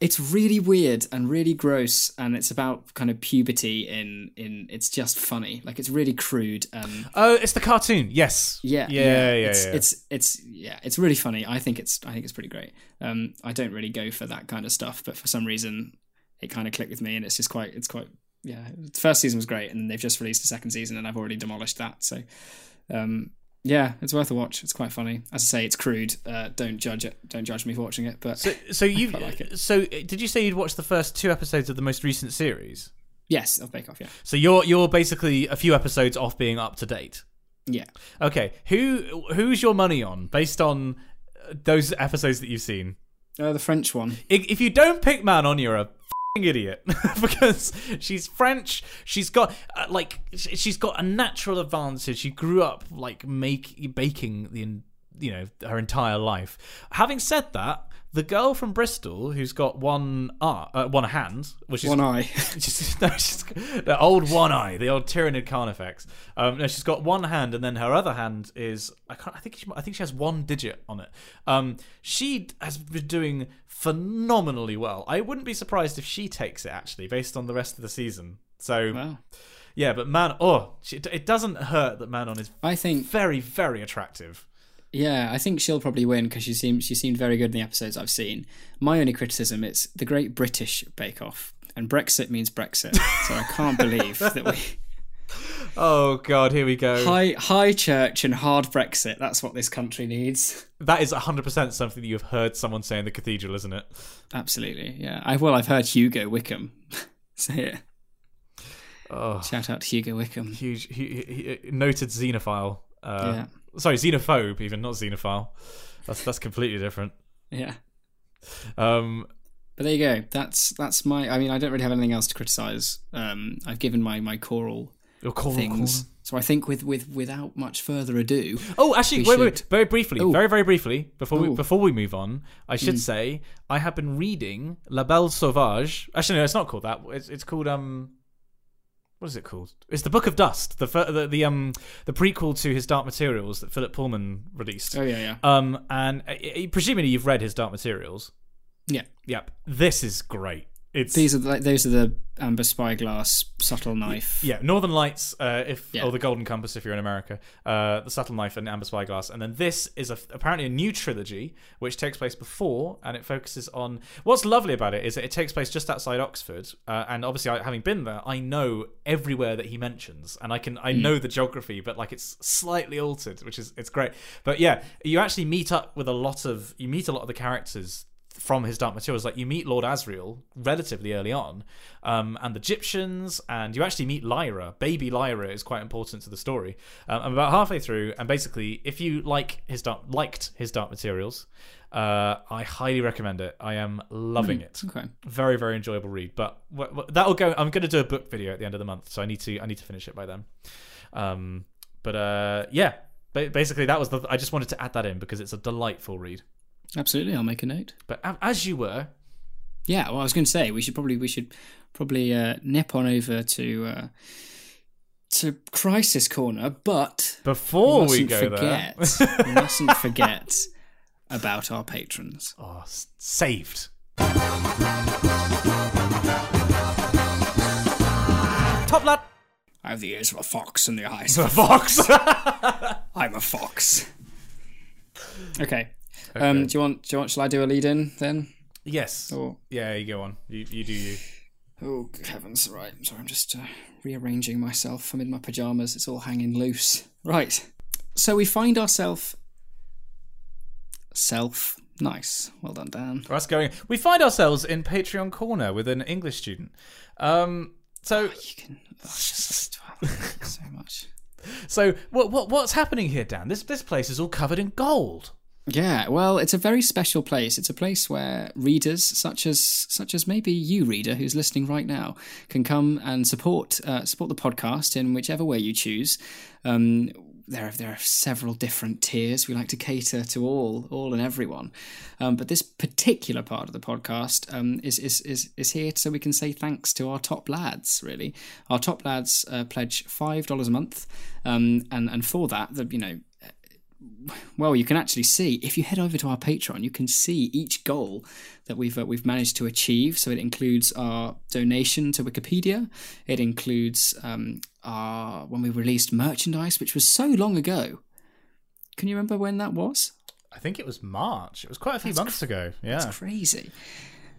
it's really weird and really gross, and it's about kind of puberty. In in it's just funny, like it's really crude and Oh, it's the cartoon. Yes. yeah, Yeah. Yeah. Yeah. it's, yeah. it's it's yeah, it's really funny. I think it's I think it's pretty great. Um, I don't really go for that kind of stuff, but for some reason, it kind of clicked with me, and it's just quite it's quite yeah. The first season was great, and they've just released the second season, and I've already demolished that. So, um, yeah, it's worth a watch. It's quite funny. As I say, it's crude. Uh, don't judge it. Don't judge me for watching it. But so, so *laughs* you. like. So, uh, did you say you'd watched the first two episodes of the most recent series? yes, of Bake Off. Yeah, So you're you're basically a few episodes off being up to date. yeah. Okay, who who's your money on based on uh, those episodes that you've seen? Uh, the French one. I- If you don't pick Manon, you're a idiot *laughs* because she's French. She's got uh, like she's got a natural advantage. She grew up like make baking the you know her entire life. Having said that. The girl from Bristol, who's got one art, uh, one hand, which is One eye. *laughs* She's, no, she's the old one eye, the old Tyranid Carnifex. Um, no, she's got one hand, and then her other hand is I can't. I think she, I think she has one digit on it. Um, she has been doing phenomenally well. I wouldn't be surprised if she takes it actually, based on the rest of the season. So wow. yeah, but man, oh, it doesn't hurt that Manon is I think very, very attractive. Yeah, I think she'll probably win because she seemed she seemed very good in the episodes I've seen. My only criticism it's the Great British Bake Off, and Brexit means Brexit, so I can't believe *laughs* that we Oh God, here we go. high high church and hard Brexit. That's what this country needs. That is 100% something that you've heard someone say in the cathedral, isn't it? Absolutely, yeah. I well, I've heard Hugo Wickham *laughs* say it. Oh. Shout out to Hugo Wickham. huge, he, he, he- noted xenophile. Uh, Yeah. Sorry, xenophobe, even not xenophile. That's that's completely different. Yeah, Um, but there you go. That's that's my. I mean, I don't really have anything else to criticize. Um, I've given my my choral your call things. So I think with with without much further ado, Oh, actually, We wait, wait, very briefly, Oh. very, very briefly, before we Oh. before we move on, I should say I have been reading La Belle Sauvage. Actually, no, it's not called that. It's it's called um. What is it called? It's the Book of Dust, the the, the um the prequel to his Dark Materials that Philip Pullman released. oh yeah, yeah, Um, and uh, presumably you've read his Dark Materials. yeah. Yep, this is great. It's These are the, those are the amber spyglass subtle knife. Yeah, Northern Lights, uh, if Yeah. or the Golden Compass if you're in America, uh, the Subtle Knife and Amber Spyglass, and then this is a, apparently a new trilogy which takes place before, and it focuses on. What's lovely about it is that it takes place just outside Oxford, uh, and obviously, I, having been there, I know everywhere that he mentions, and I can I know the geography, but like it's slightly altered, which is it's great. But yeah, you actually meet up with a lot of you meet a lot of the characters from his Dark Materials. Like you meet Lord Asriel relatively early on, um, and the Gyptians, and you actually meet Lyra. Baby Lyra is quite important to the story. Um, I'm about halfway through, and basically, if you like his dark, liked his Dark Materials, uh, I highly recommend it. I am loving it. Okay. Very very enjoyable read. But w- w- that'll go. I'm going to do a book video at the end of the month, so I need to I need to finish it by then. Um, but uh, yeah. ba- Basically, that was the. I just wanted to add that in because it's a delightful read. Absolutely, I'll make a note. But as you were, Yeah, well, I was going to say we should probably we should probably uh, nip on over to uh, to Crisis Corner, but before we mustn't go forget there, *laughs* we mustn't forget about our patrons. oh, saved. Top lad. I have the ears of a fox and the eyes. of a fox. *laughs* I'm a fox. Okay. Um, do you want? Do you want? Shall I do a lead in then? yes. Or Yeah, you go on. You you do you. oh heavens! Right. Sorry, I'm just uh, rearranging myself. I'm in my pajamas. It's all hanging loose. Right. So we find ourselves self. Nice. Well done, Dan. That's going. We find ourselves in Patreon corner with an English student. Um. So You can. Oh, just so much. *laughs* so what what what's happening here, Dan? This this place is all covered in gold. Yeah, well, it's a very special place. It's a place where readers, such as such as maybe you, reader, who's listening right now, can come and support uh, support the podcast in whichever way you choose. Um, there are there are several different tiers. We like to cater to all all and everyone, um, but this particular part of the podcast um, is, is is is here so we can say thanks to our top lads. Really, our top lads uh, pledge five dollars a month, um, and and for that, the, you know well, you can actually see if you head over to our Patreon, you can see each goal that we've uh, we've managed to achieve. So it includes our donation to Wikipedia. It includes um, our when we released merchandise, which was so long ago. Can you remember when that was? I think it was March. It was quite a few months ago. Yeah. It's crazy.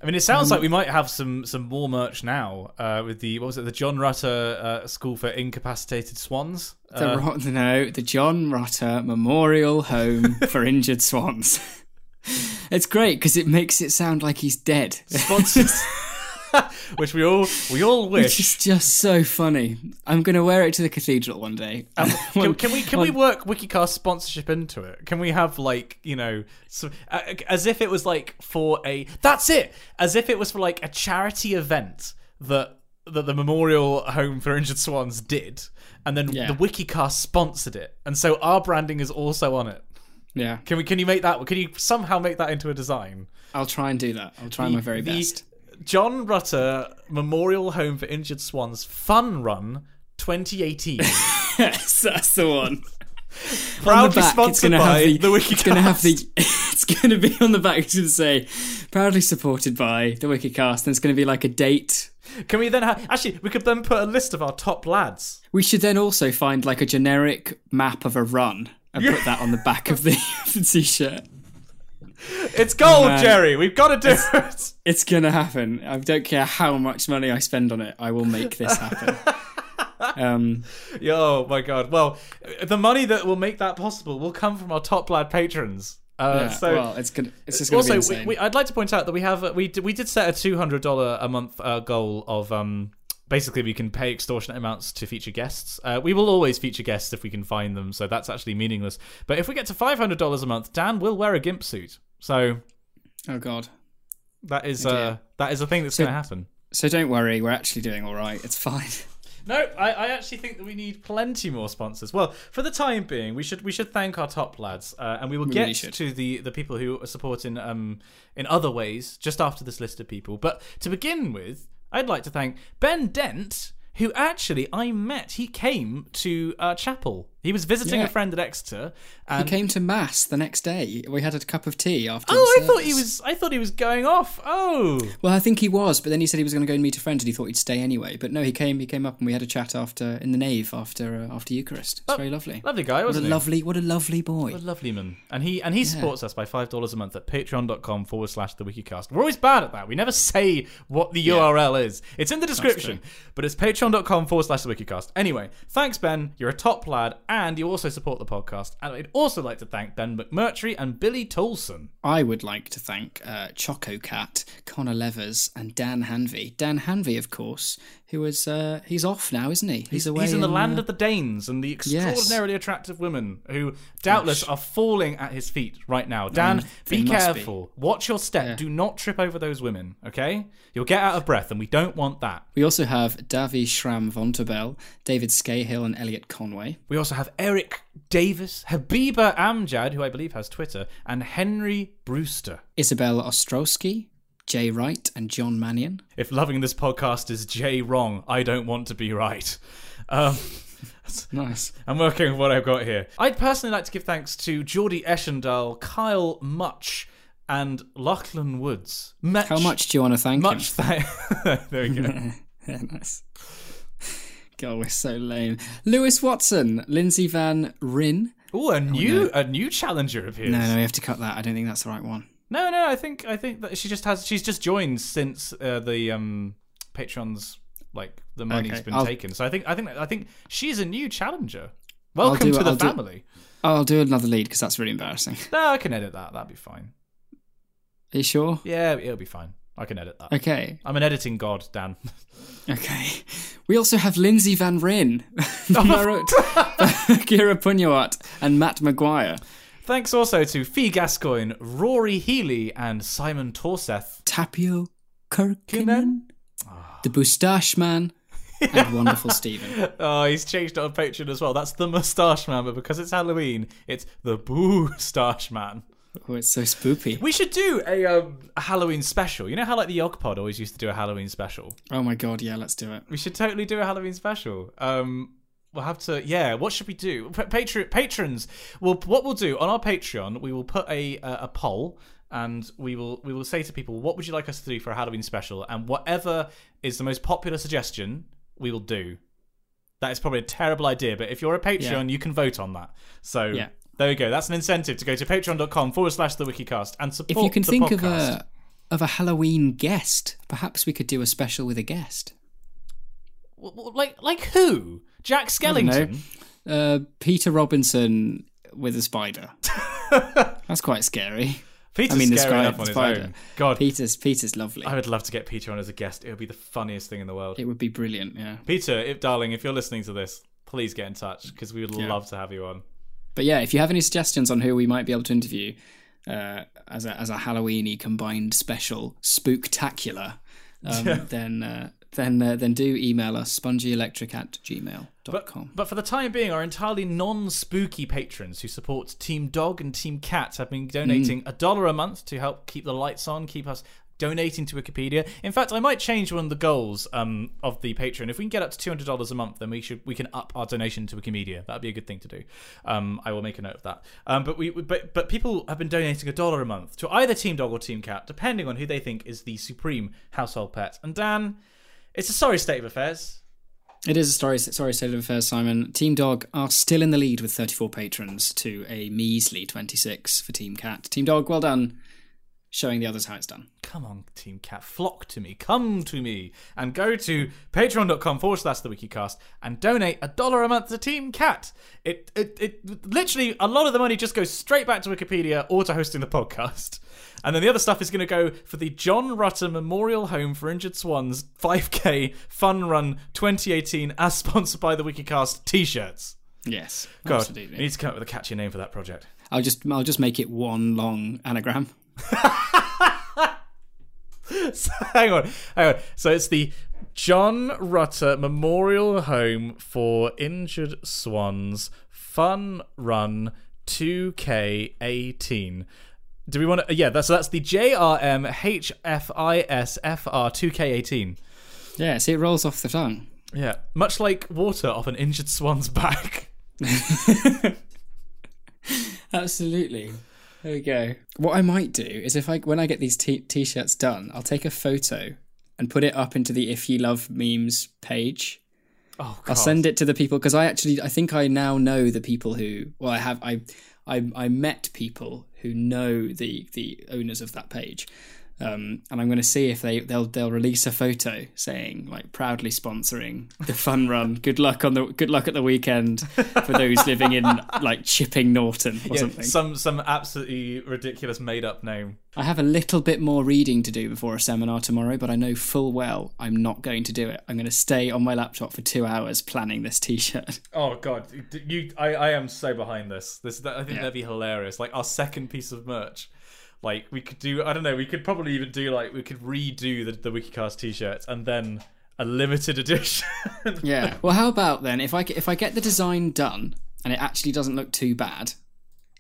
I mean, it sounds like we might have some some more merch now uh, with the what was it, the John Rutter uh, School for Incapacitated Swans. The Uh, no, the John Rutter Memorial Home *laughs* for Injured Swans. It's great because it makes it sound like he's dead, sponsors, *laughs* *laughs* which we all we all which wish. is just so funny. I'm going to wear it to the cathedral one day. *laughs* Can, can we can we work WikiCast sponsorship into it? Can we have like you know some, uh, as if it was like for a that's it as if it was for like a charity event that that the Memorial Home for Injured Swans did, and then Yeah. the WikiCast sponsored it, and so our branding is also on it. Yeah, Can we? Can you make that? Can you somehow make that into a design? I'll try and do that. I'll try my very The best. John Rutter Memorial Home for Injured Swans Fun Run 2018. *laughs* yes, that's the one. *laughs* Proudly it's sponsored gonna by have the, the WikiCast. *laughs* It's going to have the. It's going to be on the back. It's going to say, "Proudly supported by the Wicked Cast. And it's going to be like a date. Can we then have? Actually, we could then put a list of our top lads. We should then also find like a generic map of a run and put that on the back of the, of the t-shirt. It's gold, man. Jerry. We've got to do it. It's going to happen. I don't care how much money I spend on it. I will make this happen. *laughs* um, Oh my god. Well, the money that will make that possible will come from our top lad patrons. Uh, yeah, so well, it's gonna. It's just going to be also, we, insane. we, I'd like to point out that we have uh, we did, we did set a two hundred dollar a month uh, goal of um basically we can pay extortionate amounts to feature guests. Uh, we will always feature guests if we can find them, so that's actually meaningless. But if we get to five hundred dollars a month, Dan will wear a gimp suit. So oh god. that is oh uh that is a thing that's So- going to happen. So don't worry. We're actually doing all right. It's fine. *laughs* No, I, I actually think that we need plenty more sponsors. Well, for the time being, we should we should thank our top lads, uh, and we will We get really to the the people who are supporting um in other ways just after this list of people. But to begin with, I'd like to thank Ben Dent, who actually I met. He came to uh, chapel. He was visiting Yeah. a friend at Exeter. He came to mass the next day. We had a cup of tea after. oh, I thought he was. I thought he was going off. Oh, Well, I think he was, but then he said he was going to go and meet a friend, and he thought he'd stay anyway. But no, he came. He came up, and we had a chat after in the nave after uh, after Eucharist. It's very lovely. lovely guy, What a wasn't he? lovely, what a lovely boy. What A lovely man. And he and he supports us by five dollars a month at patreon.com forward slash the wikicast. We're always bad at that. We never say what the URL is. It's in the description. But it's patreon.com forward slash the wikicast. Anyway, thanks Ben. You're a top lad and you also support the podcast. And I'd also like to thank Ben McMurtry and Billy Tolson. I would like to thank uh, Choco Cat, Connor Levers, and Dan Hanvey. Dan Hanvey, of course, who is uh, he's off now, isn't he? He's, away. He's in the land uh, of the Danes and the extraordinarily attractive women who doubtless are falling at his feet right now. Dan, be must be. careful. Watch your step. Yeah. Do not trip over those women, okay? You'll get out of breath and we don't want that. We also have Davi Schramm Vonterbell, David Scahill, and Elliot Conway. We also have Eric Davis, Habiba Amjad, who I believe has Twitter, and Henry Brewster. Isabel Ostrowski, Jay Wright, and John Mannion. If loving this podcast is J wrong, I don't want to be right. Um, *laughs* Nice. I'm working with what I've got here. I'd personally like to give thanks to Geordie Eschendal, Kyle Much, and Lachlan Woods. Much, How much do you want to thank Much thank. *laughs* there we go. *laughs* yeah, nice. God, we're so lame. Lewis Watson, Lindsay Van Ryn. Oh, a new a new challenger appears. No, no, we have to cut that. I don't think that's the right one. No, no, I think I think that she just has she's just joined since uh, the um Patreon's like the money's Okay, been I'll- taken. So I think I think I think she's a new challenger. Welcome do- to the I'll do- family. I'll do another lead because that's really embarrassing. *laughs* No, I can edit that. That'd be fine. Are you sure? Yeah, it'll be fine. I can edit that. Okay. I'm an editing god, Dan. *laughs* Okay. We also have Lindsay Van Ryn, *laughs* Marut Kira Punyawat, and Matt Maguire. Thanks also to Fee Gascoigne, Rory Healy, and Simon Torseth. Tapio Kirkinen, the Boustache Man, and *laughs* Wonderful Stephen. Oh, he's changed it on Patreon as well. That's the Mustache Man, but because it's Halloween, it's the Boo Stache Man. Oh, it's so spoopy. We should do a, um, a Halloween special. You know how like the Yog Pod always used to do a Halloween special. Oh my god, yeah, let's do it. We should totally do a Halloween special. Um, We'll have to, yeah. What should we do? Patreon patrons. Well, what we'll do on our Patreon, we will put a a, a poll, and we will we will say to people, what would you like us to do for a Halloween special? And whatever is the most popular suggestion, we will do. That is probably a terrible idea, but if you're a Patreon, you can vote on that. So Yeah. there we go. That's an incentive to go to patreon.com forward slash the wikicast and support If you can think podcast. of a of a Halloween guest, perhaps we could do a special with a guest. Like like who? Jack. Skellington. Uh, Peter Robinson with a spider. *laughs* That's quite scary. Peter's I mean, scary enough on the his spider. own. God, Peter's Peter's lovely. I would love to get Peter on as a guest. It would be the funniest thing in the world. It would be brilliant, yeah. Peter, if darling, if you're listening to this, please get in touch because we would Yeah. love to have you on. But yeah, if you have any suggestions on who we might be able to interview uh, as a as a Halloweeny combined special spooktacular, um, *laughs* then uh, then uh, then do email us spongyelectric at gmail.com. But for the time being, our entirely non-spooky patrons who support Team Dog and Team Cat have been donating Mm. a dollar a month to help keep the lights on, keep us donating to Wikipedia. In fact, I might change one of the goals um, of the Patreon. If we can get up to two hundred dollars a month, then we should we can up our donation to Wikimedia. That'd be a good thing to do. Um, I will make a note of that. Um, but we but but people have been donating a dollar a month to either Team Dog or Team Cat, depending on who they think is the supreme household pet. And Dan, it's a sorry state of affairs. It is a sorry, sorry state of affairs, Simon. Team Dog are still in the lead with 34 patrons to a measly 26 for Team Cat. Team Dog, well done, showing the others how it's done. Come on, Team Cat, flock to me, come to me, and go to patreon.com forward slash the wikicast and donate a dollar a month to Team Cat. It, it, it, literally, a lot of the money just goes straight back to Wikipedia or to hosting the podcast. And then the other stuff is going to go for the John Rutter Memorial Home for Injured Swans 5K Fun Run 2018 as sponsored by the Wikicast t shirts. Yes, God, absolutely. we need to come up with a catchy name for that project. I'll just I'll just make it one long anagram. *laughs* So, hang on, hang on. So it's the John Rutter Memorial Home for Injured Swans Fun Run 2K18. Do we want to? Yeah, that's so that's the JRMHFISFR 2K18. Yeah, see, it rolls off the tongue. Yeah, much like water off an injured swan's back. *laughs* Absolutely. There we go. What I might do is if I when I get these t- t-shirts done, I'll take a photo and put it up into the If You Love Memes page. Oh, God. I'll send it to the people because I actually I think I now know the people who well I have I I I met people who know the the owners of that page. Um, and I'm going to see if they they'll they'll release a photo saying like proudly sponsoring the fun *laughs* run. Good luck on the good luck at the weekend for those *laughs* living in like Chipping Norton or Yeah, something. some some absolutely ridiculous made up name. I have a little bit more reading to do before a seminar tomorrow, but I know full well I'm not going to do it. I'm going to stay on my laptop for two hours planning this T-shirt. *laughs* Oh god, you! I, I am so behind this. This I think Yeah. that'd be hilarious. Like our second piece of merch. Like we could do. I don't know. We could probably even do like we could redo the the WikiCast t-shirts and then a limited *laughs* edition. Yeah. *laughs* Well, how about then if I if I get the design done and it actually doesn't look too bad,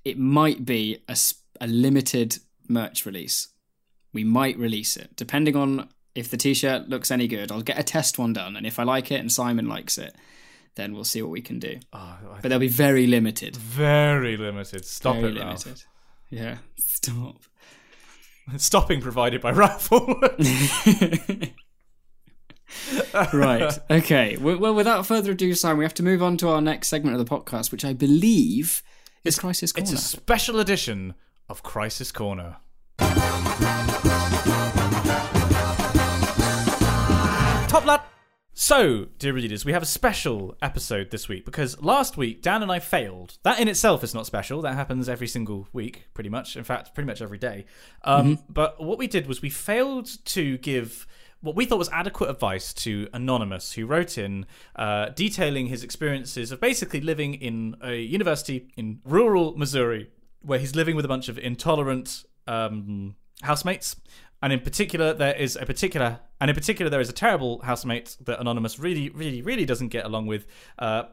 it might be a a limited merch release. We might release it depending on if the t-shirt looks any good. I'll get a test one done, and if I like it and Simon likes it, then we'll see what we can do. oh, But they'll be very limited. very limited. Stop very it, Ralph. limited. Yeah. *laughs* Stop. *laughs* Stopping provided by Raffle. *laughs* right. Okay. Well, well, without further ado, Simon, we have to move on to our next segment of the podcast, which I believe is Crisis Corner. it's a special edition of Crisis Corner. Top lad. So, dear readers, we have a special episode this week because last week Dan and I failed. That in itself is not special. That happens every single week, pretty much. In fact, pretty much every day. Um, But what we did was we failed to give what we thought was adequate advice to Anonymous, who wrote in uh, detailing his experiences of basically living in a university in rural Missouri, where he's living with a bunch of intolerant um, housemates. And in particular, there is a particular, and in particular, there is a terrible housemate that Anonymous really, really, really doesn't get along with. Uh,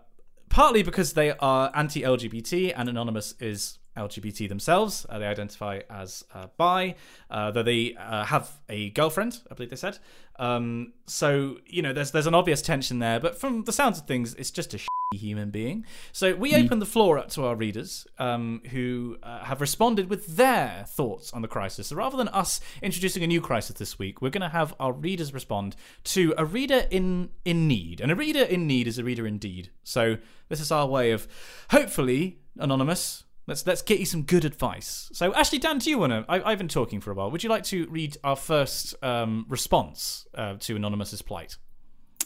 partly because they are anti-LGBT, and Anonymous is LGBT themselves. Uh, they identify as uh, bi, uh, though they uh, have a girlfriend, I believe they said. Um, so you know, there's there's an obvious tension there. But from the sounds of things, it's just a human being. So we open the floor up to our readers um, who uh, have responded with their thoughts on the crisis. So rather than us introducing a new crisis this week, we're going to have our readers respond to a reader in in need. And a reader in need is a reader indeed. So this is our way of hopefully anonymous. Let's let's get you some good advice. So Ashley, Dan, do you want to? I've been talking for a while. Would you like to read our first um, response uh, to anonymous's plight?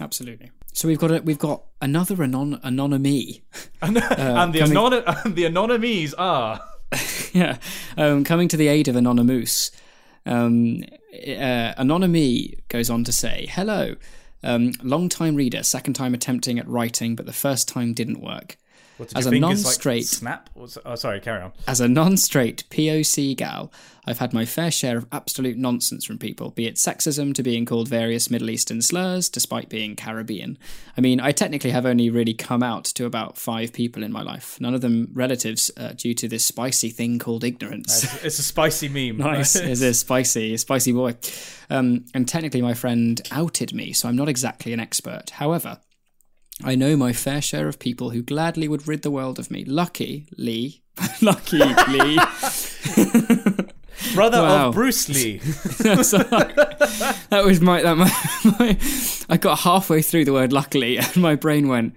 Absolutely. So we've got a, we've got another anon anonymy. *laughs* and the, coming- anonym, and *laughs* the anonymies are. *laughs* yeah, um, coming to the aid of Anonymous. Um, uh, Anonymy goes on to say, "Hello, um, long time reader, second time attempting at writing, but the first time didn't work. What, As a non-straight- Like, snap? Oh, sorry. Carry on. As a non-straight POC gal, I've had my fair share of absolute nonsense from people, be it sexism to being called various Middle Eastern slurs, despite being Caribbean. I mean, I technically have only really come out to about five people in my life, none of them relatives, uh, due to this spicy thing called ignorance." It's, it's a spicy meme. *laughs* Nice. Is a spicy, a spicy boy. Um, and technically, my friend outed me, so I'm not exactly an expert. However, I know my fair share of people who gladly would rid the world of me. Lucky Lee, *laughs* lucky Lee. Brother Wow. of Bruce Lee. *laughs* That was my that my, my. I got halfway through the word luckily, and my brain went.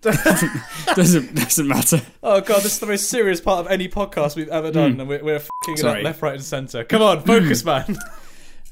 Doesn't, *laughs* doesn't doesn't matter. oh god, this is the most serious part of any podcast we've ever done, hmm. and we're, we're fucking it up left, right, and centre. Come on, focus, *clears throat* man.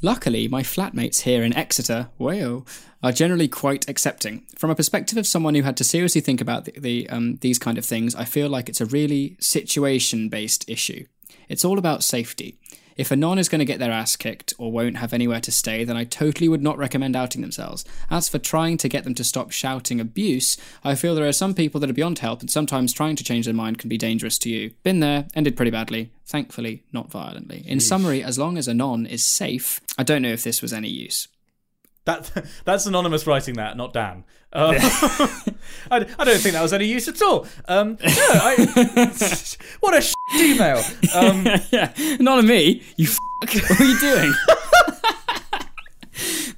Luckily, my flatmates here in Exeter, Wales, are generally quite accepting. From a perspective of someone who had to seriously think about the, the um, these kind of things, I feel like it's a really situation-based issue. It's all about safety. If a non is going to get their ass kicked or won't have anywhere to stay, then I totally would not recommend outing themselves. As for trying to get them to stop shouting abuse, I feel there are some people that are beyond help, and sometimes trying to change their mind can be dangerous to you. Been there, ended pretty badly. Thankfully, not violently. In summary, as long as a non is safe, I don't know if this was any use. That *laughs* that's anonymous writing that, not Dan. Uh, *laughs* I, I don't think that was any use at all. Um, no, I, *laughs* what a sh- email. Um, yeah, not on me. You f- what are you doing?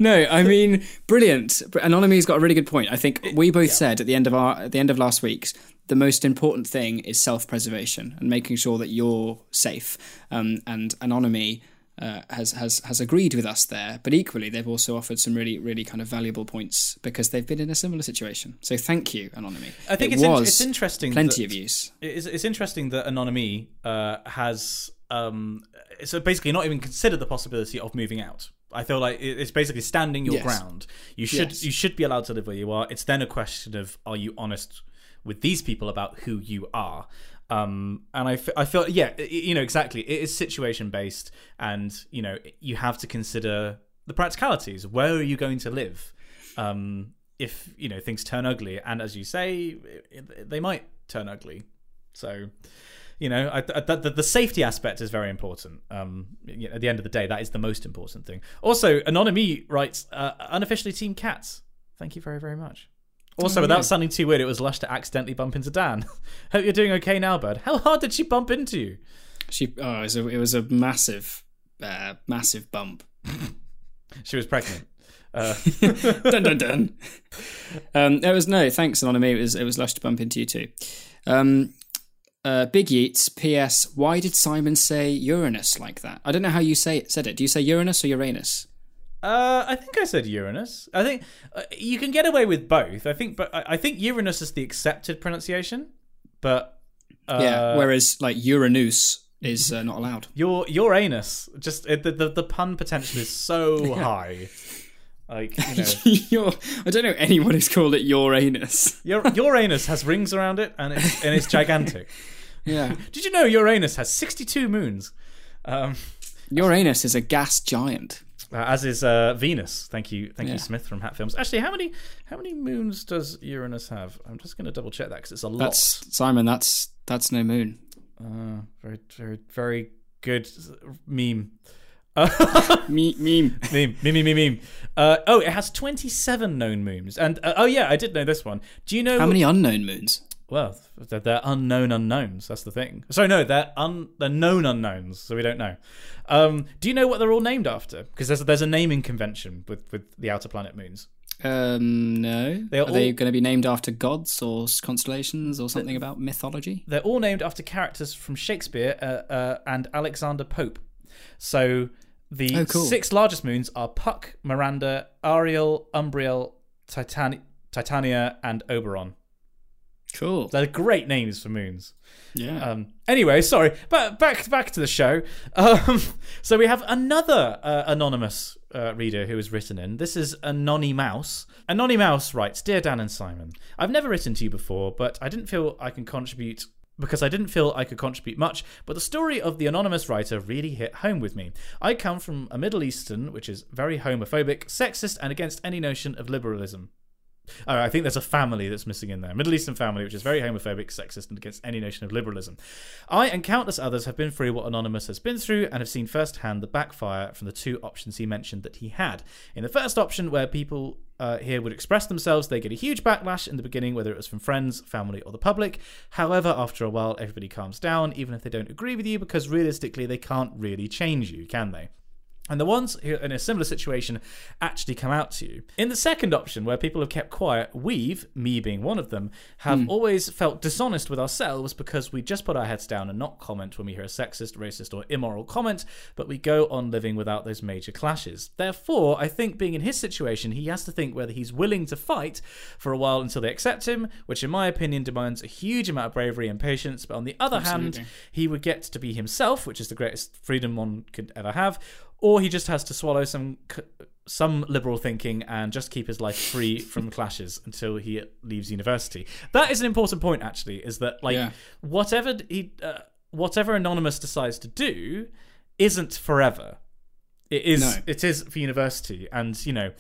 no, I mean, brilliant. Anonymy's got a really good point. I think we both said at the end of our at the end of last week's the most important thing is self-preservation and making sure that you're safe. Um, and Anonymy uh, has has has agreed with us there, but equally they've also offered some really really kind of valuable points because they've been in a similar situation. So thank you, Anonymy. I think It it's, in- it's interesting. plenty that- of use. It's, it's interesting that Anonymy uh, has um, so basically not even considered the possibility of moving out. I feel like it's basically standing your Yes. ground. You should Yes. you should be allowed to live where you are. It's then a question of are you honest with these people about who you are. Um, and I, f- I feel yeah you know exactly it is situation based and you know you have to consider the practicalities. Where are you going to live? Um, if you know things turn ugly, and as you say, they might turn ugly. So, you know, I, I, the, the safety aspect is very important. Um, you know, at the end of the day, that is the most important thing. Also, Anonymy writes, uh, unofficially Team Cats. Thank you very, very much. Also, without sounding too weird, it was lush to accidentally bump into Dan. *laughs* Hope you're doing okay now, bud. How hard did she bump into you? She oh, it was a, it was a massive, uh, massive bump. *laughs* She was pregnant. Uh, *laughs* dun dun dun. Um, it was no thanks, Anonymy. It was it was lush to bump into you too. Um, uh, Big Yeats. P.S. Why did Simon say Uranus like that? I don't know how you say it, said it. Do you say Uranus or Uranus? Uh, I think I said Uranus. I think uh, you can get away with both. I think, but I, I think Uranus is the accepted pronunciation. But uh, yeah. Whereas like Uranus is uh, not allowed. your your anus, just it, the, the the pun potential is so *laughs* high. Like you know, *laughs* I don't know anyone who's called it Uranus. your *laughs* your anus has rings around it, and it's and it's gigantic. Yeah. Did you know Uranus has sixty two moons? Um, Uranus is a gas giant. Uh, as is uh, Venus. Thank you, thank Yeah. you, Smith from Hat Films. Actually, how many how many moons does Uranus have? I'm just going to double check that because it's a lot. That's Simon. That's that's no moon. Uh, very, very, very good meme. *laughs* Me- meme. meme, meme, meme, meme. Uh, oh, it has 27 known moons. And, uh, oh, yeah, I did know this one. Do you know. How many unknown moons? Well, they're, they're unknown unknowns. That's the thing. So no, they're, un, they're known unknowns, so we don't know. Um, do you know what they're all named after? Because there's, there's a naming convention with, with the outer planet moons. Um, no. They are are they going to be named after gods or constellations or something about mythology? They're all named after characters from Shakespeare uh, uh, and Alexander Pope. So the Oh, cool. six largest moons are Puck, Miranda, Ariel, Umbriel, Titan- Titania, and Oberon. Cool. They're great names for moons. Yeah. Um, anyway, sorry, but back back to the show. Um, *laughs* so we have another uh, anonymous uh, reader who has written in. This is Anony Mouse. Anony Mouse writes, "Dear Dan and Simon, I've never written to you before, but I didn't feel I can contribute." Because I didn't feel I could contribute much, but the story of the anonymous writer really hit home with me. I come from a Middle Eastern, which is very homophobic, sexist, and against any notion of liberalism. Oh, I think there's a family that's missing in there. Middle Eastern family, which is very homophobic, sexist, and against any notion of liberalism. I and countless others have been through what Anonymous has been through and have seen firsthand the backfire from the two options he mentioned that he had. In the first option, where people uh, here would express themselves, they get a huge backlash in the beginning, whether it was from friends, family, or the public. However, after a while, everybody calms down, even if they don't agree with you, because realistically, they can't really change you, can they? And the ones who are in a similar situation actually come out to you. In the second option, where people have kept quiet, we've, me being one of them, have hmm. always felt dishonest with ourselves because we just put our heads down and not comment when we hear a sexist, racist, or immoral comment, but we go on living without those major clashes. Therefore, I think being in his situation, he has to think whether he's willing to fight for a while until they accept him, which in my opinion demands a huge amount of bravery and patience. But on the other hand, he would get to be himself, which is the greatest freedom one could ever have, or he just has to swallow some some liberal thinking and just keep his life free *laughs* from clashes until he leaves university. That is an important point, actually, is that like Yeah. whatever he uh, whatever anonymous decides to do isn't forever. It is No. it is for university, and you know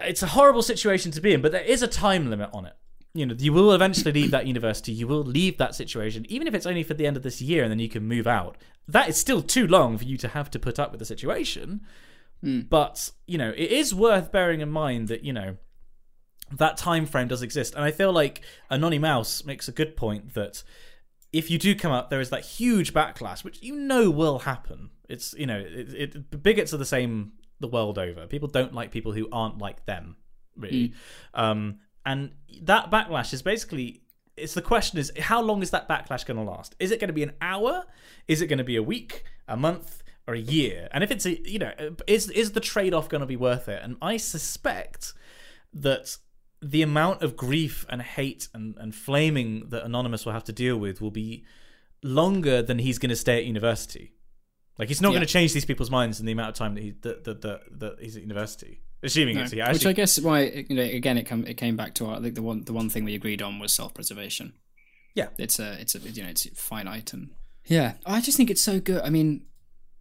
it's a horrible situation to be in, but there is a time limit on it. You know, you will eventually leave that *coughs* university. You will leave that situation, even if it's only for the end of this year, and then you can move out. That is still too long for you to have to put up with the situation. But you know, it is worth bearing in mind that you know that time frame does exist, and I feel like Anony Mouse makes a good point that if you do come up, there is that huge backlash, which you know will happen. It's you know, it, it bigots are the same the world over. People don't like people who aren't like them, really. Um, and that backlash is basically it's the question is how long is that backlash going to last? Is it going to be an hour? Is it going to be a week, a month, or a year? And if it's a you know, is is the trade off going to be worth it? And I suspect that the amount of grief and hate and, and flaming that Anonymous will have to deal with will be longer than he's going to stay at university. Like he's not Yeah. going to change these people's minds in the amount of time that he that that, that, that he's at university. Assuming No. it's yeah, Which actually, I guess why you know again it come it came back to our, I think the one the one thing we agreed on was self preservation. Yeah. it's a it's a you know it's finite and yeah I just think it's so good. I mean,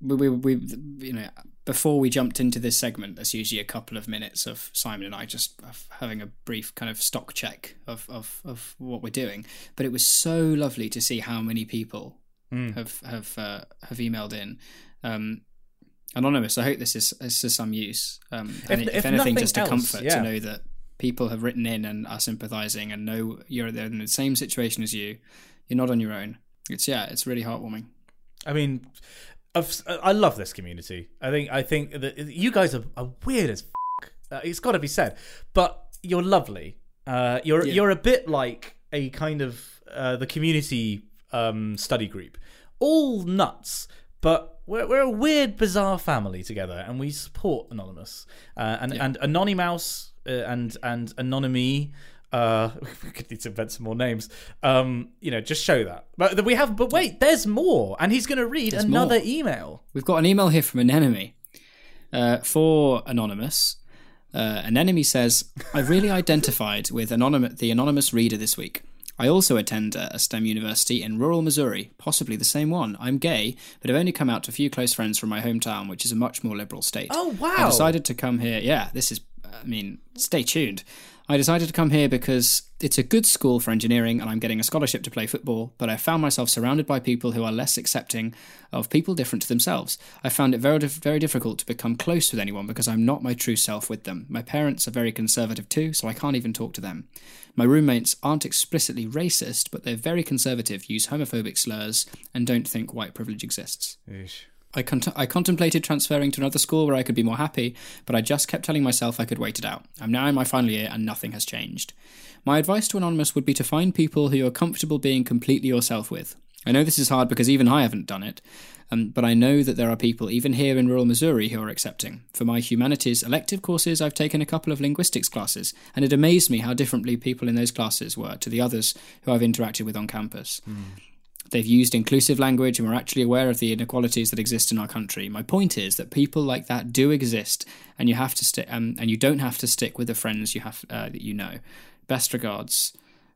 we we, we you know before we jumped into this segment, there's usually a couple of minutes of Simon and I just having a brief kind of stock check of of of what we're doing. But it was so lovely to see how many people Hmm. have have uh, have emailed in. Um, anonymous. I hope this is this is some use. Um, and If- if, if anything, just a else, comfort yeah. to know that people have written in and are sympathising and know you're in the same situation as you. You're not on your own. It's yeah, it's really heartwarming. I mean, I've, I love this community. I think I think that you guys are, are weird as f- uh, it's got to be said, but you're lovely. Uh, you're Yeah. you're a bit like a kind of uh, the community um, study group, all nuts, but. We're, we're a weird, bizarre family together, and we support Anonymous uh, and and Anonymouse uh, and and Anonymy. Uh, *laughs* we could need to invent some more names. Um, you know, just show that. But we have. But wait, there's more, and he's going to read There's another more. email. We've got an email here from an enemy uh, for anonymous. Uh, an enemy says, "I really *laughs* identified with anonymous, the anonymous reader this week. I also attend uh, a STEM university in rural Missouri, possibly the same one. I'm gay, but have only come out to a few close friends from my hometown, which is a much more liberal state. Oh wow! I decided to come here. Yeah, this is, I mean, stay tuned. I decided to come here because it's a good school for engineering and I'm getting a scholarship to play football, but I found myself surrounded by people who are less accepting of people different to themselves. I found it very, very difficult to become close with anyone because I'm not my true self with them. My parents are very conservative too, so I can't even talk to them. My roommates aren't explicitly racist, but they're very conservative, use homophobic slurs, and don't think white privilege exists. Eesh. I, cont- I contemplated transferring to another school where I could be more happy, but I just kept telling myself I could wait it out. I'm now in my final year and nothing has changed. My advice to Anonymous would be to find people who you're comfortable being completely yourself with. I know this is hard because even I haven't done it, um, but I know that there are people, even here in rural Missouri, who are accepting. For my humanities elective courses, I've taken a couple of linguistics classes, and it amazed me how differently people in those classes were to the others who I've interacted with on campus. Mm. They've used inclusive language and we're actually aware of the inequalities that exist in our country. My point is that people like that do exist, and you have to stick, um, and you don't have to stick with the friends you have uh, that you know. Best regards,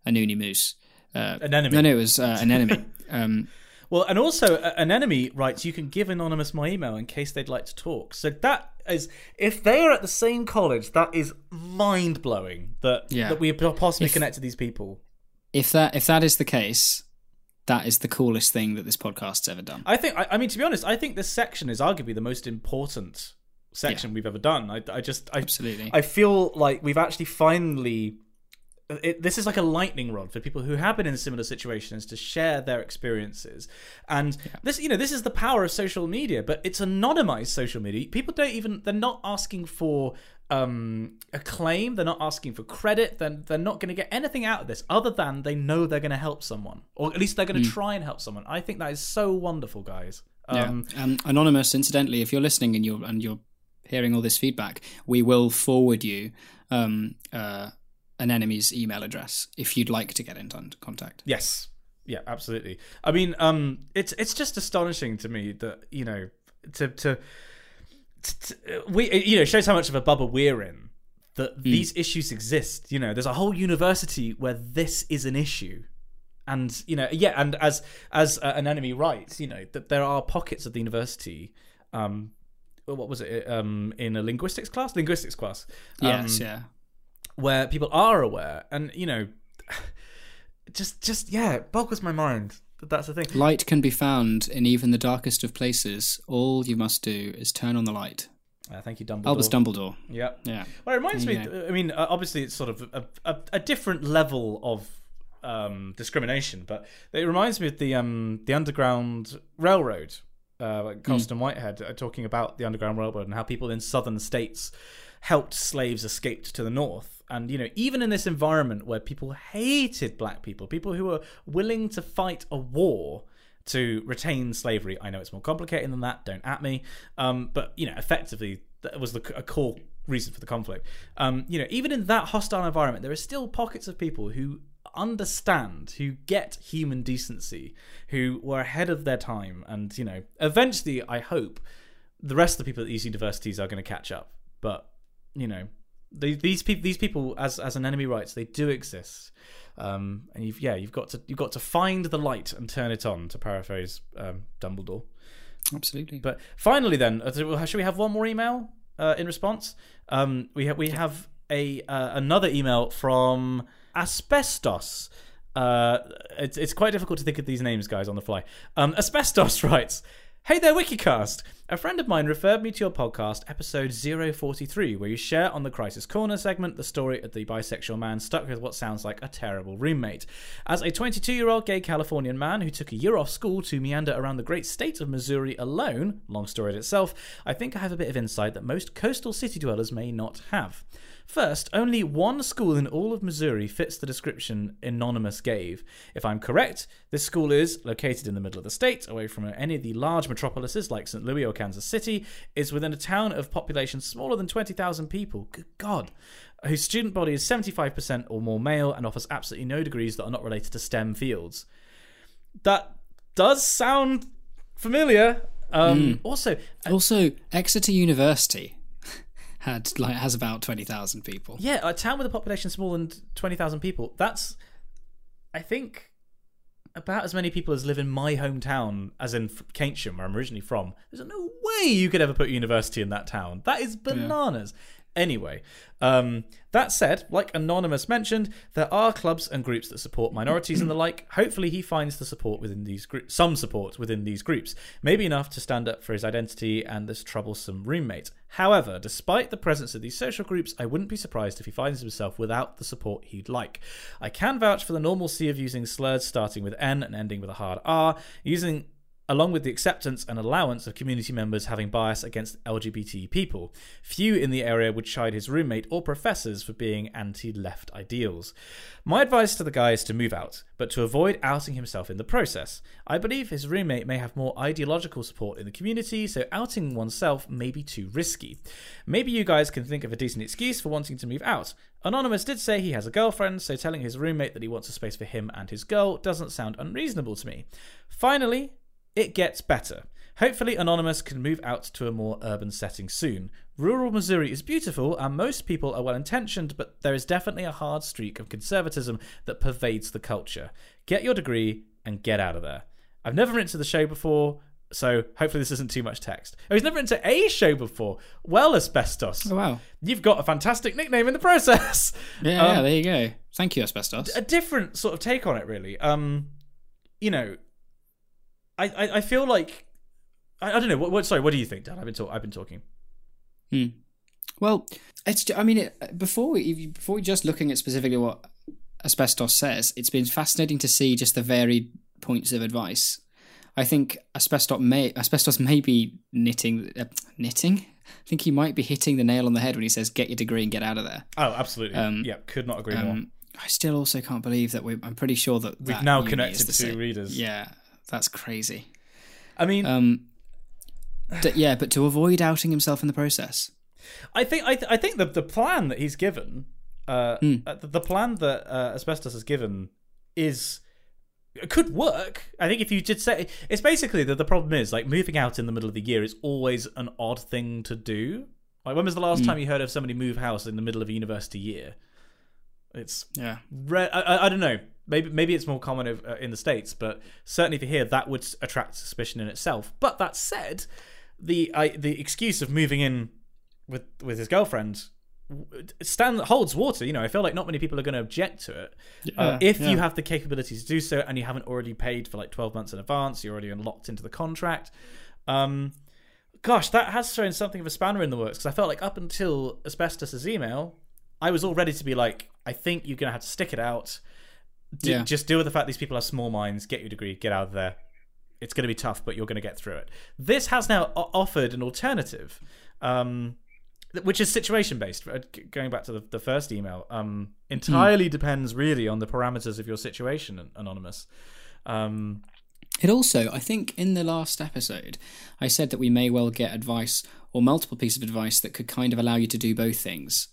Anuni Moose. Uh, an enemy. No, no, it was uh, an enemy. *laughs* Um, well, and also an enemy writes, "You can give anonymous my email in case they'd like to talk." So that is, if they are at the same college, that is mind blowing. That yeah. that we possibly if, connect to these people. If that if that is the case, that is the coolest thing that this podcast's ever done. I think. I, I mean, to be honest, I think this section is arguably the most important section yeah. we've ever done. I, I just, I, absolutely, I feel like we've actually finally it, this is like a lightning rod for people who have been in similar situations to share their experiences. And yeah. this, you know, this is the power of social media, but it's anonymized social media. People don't even, they're not asking for um, acclaim, they're not asking for credit, then they're, they're not going to get anything out of this other than they know they're going to help someone, or at least they're going to mm. try and help someone. I think that is so wonderful, guys. Um, yeah. Um, anonymous, incidentally, if you're listening and you're and you're hearing all this feedback, we will forward you um, uh, an enemy's email address if you'd like to get in contact. Yes. Yeah, absolutely. I mean, um, it's it's just astonishing to me that you know to to, to we you know shows how much of a bubble we're in that mm. these issues exist. You know, there's a whole university where this is an issue, and you know, yeah, and as as uh, an enemy writes, you know, that there are pockets of the university. Um, what was it? Um, in a linguistics class, linguistics class. Um, yes, yeah where people are aware, and you know, *sighs* just just yeah, it boggles my mind that that's the thing. Light can be found in even the darkest of places. All you must do is turn on the light. Uh, thank you, Dumbledore. Albus Dumbledore. Yeah. Yeah. Well, it reminds me. I mean, uh, obviously, it's sort of a, a, a different level of um, discrimination, but it reminds me of the um, the Underground Railroad. Uh, like Colson mm. Whitehead uh, talking about the Underground Railroad and how people in southern states helped slaves escape to the north and you know even in this environment where people hated black people people who were willing to fight a war to retain slavery i know it's more complicated than that don't at me um, but you know effectively that was the, a core reason for the conflict. Um, you know even in that hostile environment there are still pockets of people who understand who get human decency who were ahead of their time and you know eventually i hope the rest of the people at these universities are going to catch up. But you know these people, these people, as as an enemy writes, they do exist. Um, and you've yeah, you've got to you've got to find the light and turn it on. To paraphrase um, Dumbledore. Absolutely. But finally, then, uh, should we have one more email uh, in response? Um, we have we have a uh, another email from Asbestos. Uh, it's it's quite difficult to think of these names, guys, on the fly. Um, Asbestos *laughs* writes. Hey there, Wikicast! A friend of mine referred me to your podcast, episode 043, where you share on the Crisis Corner segment the story of the bisexual man stuck with what sounds like a terrible roommate. As a 22 year old gay Californian man who took a year off school to meander around the great state of Missouri alone, long story in itself, I think I have a bit of insight that most coastal city dwellers may not have. First, only one school in all of Missouri fits the description Anonymous gave. If I'm correct, this school is located in the middle of the state, away from any of the large metropolises like St. Louis or Kansas City, is within a town of population smaller than 20,000 people. Good God. Whose student body is 75% or more male and offers absolutely no degrees that are not related to STEM fields. That does sound familiar. Um, mm. Also, also Exeter University had like has about twenty thousand people. Yeah, a town with a population smaller than twenty thousand people. That's, I think, about as many people as live in my hometown, as in Keynsham, where I'm originally from. There's no way you could ever put university in that town. That is bananas. Anyway, um, that said, like Anonymous mentioned, there are clubs and groups that support minorities and the like. Hopefully, he finds the support within these groups, some support within these groups, maybe enough to stand up for his identity and this troublesome roommate. However, despite the presence of these social groups, I wouldn't be surprised if he finds himself without the support he'd like. I can vouch for the normalcy of using slurs starting with N and ending with a hard R, using along with the acceptance and allowance of community members having bias against LGBT people. Few in the area would chide his roommate or professors for being anti left ideals. My advice to the guy is to move out, but to avoid outing himself in the process. I believe his roommate may have more ideological support in the community, so outing oneself may be too risky. Maybe you guys can think of a decent excuse for wanting to move out. Anonymous did say he has a girlfriend, so telling his roommate that he wants a space for him and his girl doesn't sound unreasonable to me. Finally, it gets better. Hopefully, Anonymous can move out to a more urban setting soon. Rural Missouri is beautiful, and most people are well intentioned, but there is definitely a hard streak of conservatism that pervades the culture. Get your degree and get out of there. I've never written to the show before, so hopefully this isn't too much text. Oh, he's never written to a show before. Well, Asbestos. Oh, wow. You've got a fantastic nickname in the process. *laughs* Yeah, Um, yeah, there you go. Thank you, Asbestos. a different sort of take on it, really. Um, you know, I I, I feel like I, I don't know. What, what? Sorry, what do you think, Dan? I've been talk- I've been talking. Well, it's. I mean, it, before we before we just looking at specifically what asbestos says, it's been fascinating to see just the varied points of advice. I think asbestos may asbestos may be knitting uh, knitting. I think he might be hitting the nail on the head when he says, "Get your degree and get out of there." Oh, absolutely. yeah, could not agree more. Um, I still also can't believe that we. I'm pretty sure that We've that now connected to same. readers. Yeah, that's crazy. I mean, Um, d- yeah, but to avoid outing himself in the process. I think I, th- I think the the plan that he's given, uh, uh, the, the plan that uh, Asbestos has given, is could work. I think if you did say it's basically that the problem is like moving out in the middle of the year is always an odd thing to do. Like when was the last time you heard of somebody move house in the middle of a university year? It's Yeah. re- I, I, I don't know. Maybe maybe it's more common of, uh, in the states, but certainly for here, that would attract suspicion in itself. But that said, the I, the excuse of moving in with with his girlfriend stand holds water. You know, I feel like not many people are going to object to it uh, Yeah, if you have the capability to do so, and you haven't already paid for like twelve months in advance. You're already locked into the contract. Um, gosh, that has thrown something of a spanner in the works because I felt like up until Asbestos's email, I was all ready to be like, I think you're going to have to stick it out. D- Yeah. Just deal with the fact these people have small minds. Get your degree. Get out of there. It's going to be tough, but you're going to get through it. This has now offered an alternative, um, which is situation based. Going back to the, the first email, um, entirely depends really on the parameters of your situation, Anonymous. Um, It also, I think, in the last episode, I said that we may well get advice or multiple pieces of advice that could kind of allow you to do both things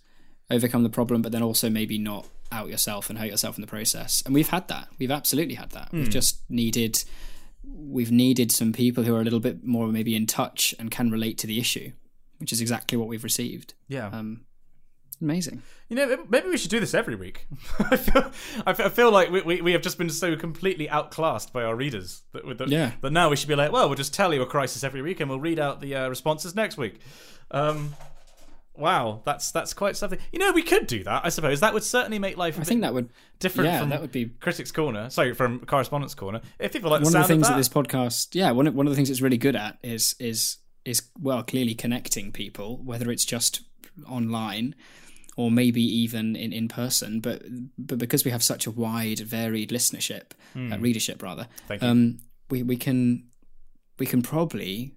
overcome the problem, but then also maybe not out yourself and hurt yourself in the process. And we've had that. We've absolutely had that. We've just needed. We've needed some people who are a little bit more maybe in touch and can relate to the issue, which is exactly what we've received. yeah. Um, amazing. You know, maybe we should do this every week. *laughs* I feel, I feel- I feel like we, we, we have just been so completely outclassed by our readers that, that, Yeah. that now we should be like, well, we'll just tell you a crisis every week and we'll read out the uh, responses next week. Um, wow, that's that's quite something. You know, we could do that. I suppose that would certainly make life. I think that would different yeah, from that would be Critics Corner. Sorry, from Correspondence Corner. If people like the one of the things that. that, this podcast yeah one of, one of the things it's really good at is is is well clearly connecting people whether it's just online or maybe even in, in person but but because we have such a wide varied listenership uh, readership rather Hmm. Thank you. um we we can we can probably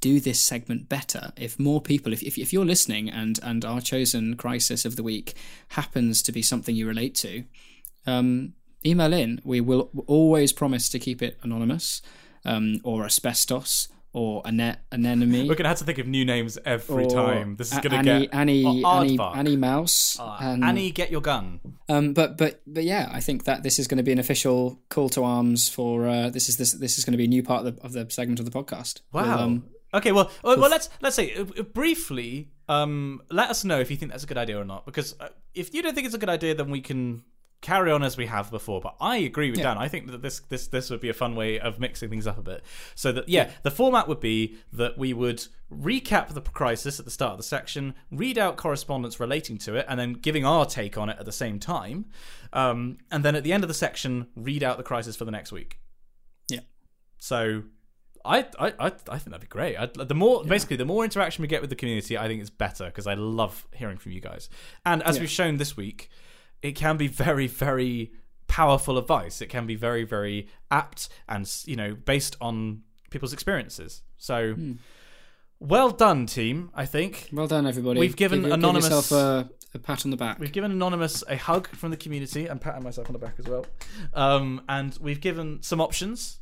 do this segment better if more people if, if, if you're listening and and our chosen crisis of the week happens to be something you relate to um, email in. We will always promise to keep it anonymous, um, or asbestos, or ane- anemone. we're gonna have to think of new names every time. This is A- gonna Annie, get Annie, oh, Annie. Annie Mouse. Ah, and, Annie, get your gun. um, but but but yeah, I think that this is going to be an official call to arms for uh, this is this this is going to be a new part of the, of the segment of the podcast. Wow. We'll, um, okay, well, well, well, let's let's say uh, uh, briefly. Um, let us know if you think that's a good idea or not. Because uh, if you don't think it's a good idea, then we can carry on as we have before. But I agree with Dan. I think that this this this would be a fun way of mixing things up a bit. So that yeah, the format would be that we would recap the crisis at the start of the section, read out correspondence relating to it, and then giving our take on it at the same time. Um, and then at the end of the section, read out the crisis for the next week. Yeah. So I I I, I think that'd be great. i the more basically the more interaction we get with the community, I think it's better because I love hearing from you guys. And as Yeah. we've shown this week, it can be very very powerful advice. It can be very, very apt and you know based on people's experiences. So, Hmm. well done, team. I think Well done, everybody. We've given give, anonymous- Give a, a pat on the back. we've given anonymous a hug from the community. I'm patting myself on the back as well. Um, and we've given some options.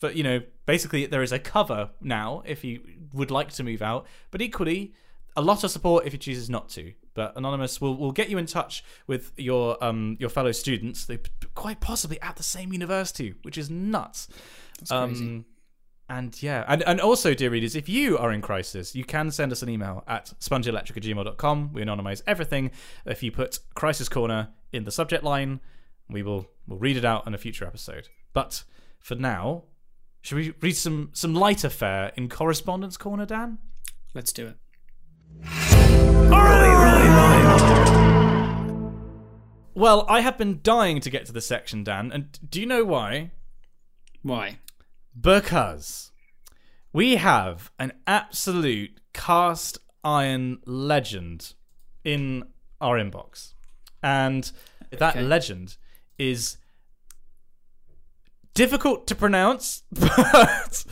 But you know, basically, there is a cover now if you would like to move out. But equally, a lot of support if he chooses not to. But anonymous will will get you in touch with your um your fellow students. They quite possibly at the same university, which is nuts. That's crazy. Um, and yeah, and, and also, dear readers, if you are in crisis, you can send us an email at spongyelectric@gmail.com. We anonymize everything. If you put Crisis Corner in the subject line, we will we'll read it out in a future episode. But for now, should we read some some lighter fare in Correspondence Corner, Dan? Let's do it. Well, I have been dying to get to the section, Dan, and do you know why? Why? Because we have an absolute cast iron legend in our inbox. And that Okay. legend is difficult to pronounce, *laughs* but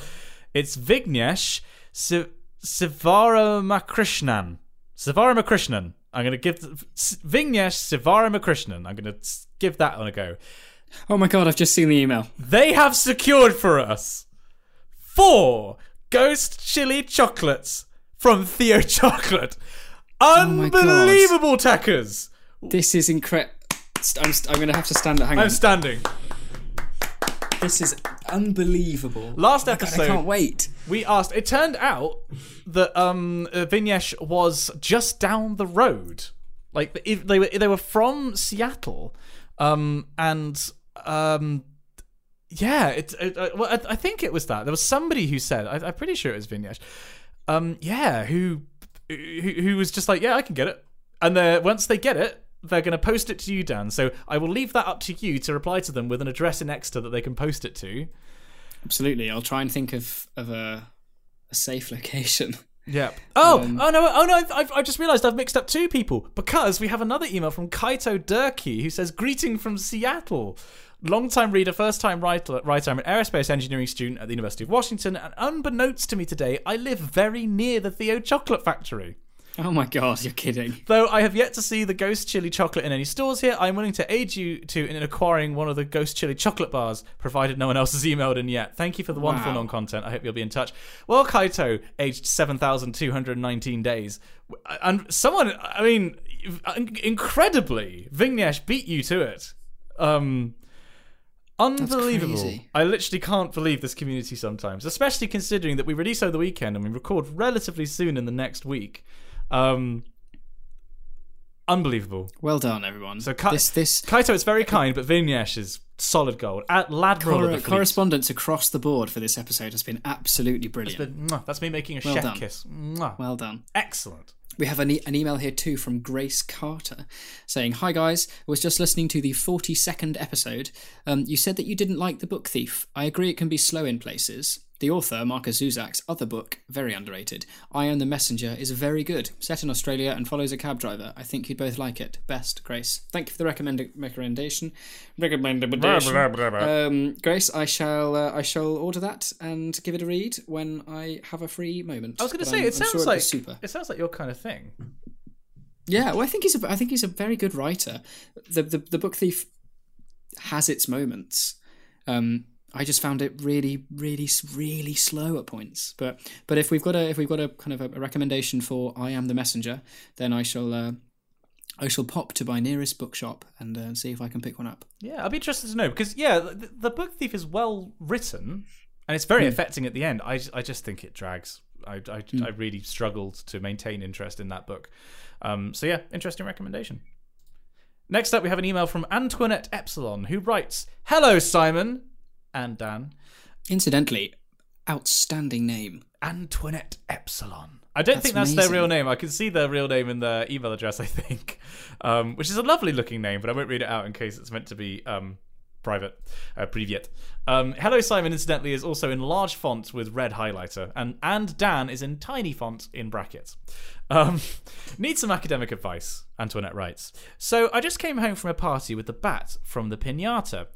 it's Vignesh Si- Sivaramakrishnan. Sivaramakrishnan. I'm going to give Vignesh Sivaramakrishnan. I'm going to give that one a go. Oh my god, I've just seen the email. They have secured for us four ghost chili chocolates from Theo Chocolate. Oh Unbelievable tackers. This is incredible. I'm, st- I'm going to have to stand at hang on. I'm standing. This is unbelievable. Last episode, I can't wait. we asked. It turned out that um, uh, Vignesh was just down the road. Like if they were, they were from Seattle, um, and um, yeah, it. it uh, well, I, I think it was that there was somebody who said. I, I'm pretty sure it was Vignesh. Um, yeah, who, who who was just like, yeah, I can get it, and then once they get it. They're going to post it to you, Dan. So I will leave that up to you to reply to them with an address in Exeter that they can post it to. Absolutely. I'll try and think of, of a, a safe *laughs* location. Yeah. Oh, Um, oh no, oh no! I've, I've just realised I've mixed up two people because we have another email from Kaito Durkee who says, "Greeting from Seattle." Long-time reader, first-time writer, writer. I'm an aerospace engineering student at the University of Washington, and unbeknownst to me today, I live very near the Theo Chocolate Factory. Oh my god, you're kidding. Though I have yet to see the Ghost Chili chocolate in any stores here, I'm willing to aid you to in acquiring one of the Ghost Chili chocolate bars, provided no one else has emailed in yet. Thank you for the wonderful Wow. non-content. I hope you'll be in touch. Well, Kaito, aged seven thousand two hundred nineteen days, and someone, I mean, incredibly, Vignesh beat you to it. Um. Unbelievable. I literally can't believe this community sometimes, especially considering that we release over the weekend and we record relatively soon in the next week. Um, unbelievable. Well done, everyone. So Ka- this this Kaito is very kind, but Vignesh is solid gold. At Ladmiral cor- of the fleet. correspondence across the board for this episode has been absolutely brilliant. Mwah, that's me making a Well chef done. kiss. Mwah. well done. Excellent. We have an, e- an email here too from Grace Carter saying, Hi guys, I was just listening to the 42nd episode. Um, you said that you didn't like The Book Thief. I agree it can be slow in places. The author, Markus Zusak's other book, very underrated. I Am the Messenger is very good. Set in Australia and follows a cab driver. I think you'd both like it. Best, Grace. Thank you for the recommend- recommendation. Recommendation. Um, Grace, I shall uh, I shall order that and give it a read when I have a free moment. I was going to say, I'm- it sounds sure like super. it sounds like your kind of thing. Yeah, well, I think he's a, I think he's a very good writer. The the, the book thief has its moments. Um, I just found it really, really, really slow at points. But but if we've got a if we've got a kind of a, recommendation for I am the messenger, then I shall uh, I shall pop to my nearest bookshop and uh, see if I can pick one up. Yeah, I'd be interested to know because yeah, the, the book thief is well written and it's very affecting at the end. I, I just think it drags. I, I, I really struggled to maintain interest in that book. Um, so yeah, interesting recommendation. Next up, we have an email from Antoinette Epsilon who writes, "Hello Simon and Dan, Incidentally, outstanding name. Antoinette Epsilon." I don't That's think that's their real name. I can see their real name in their email address. *laughs* I think, um, which is a lovely looking name, but I won't read it out in case it's meant to be um, private, uh. Um, Hello Simon, incidentally, is also in large font with red highlighter, and and Dan is in tiny font in brackets. Um, *laughs* need some academic advice, Antoinette writes. So I just came home from a party with the bat from the pinata.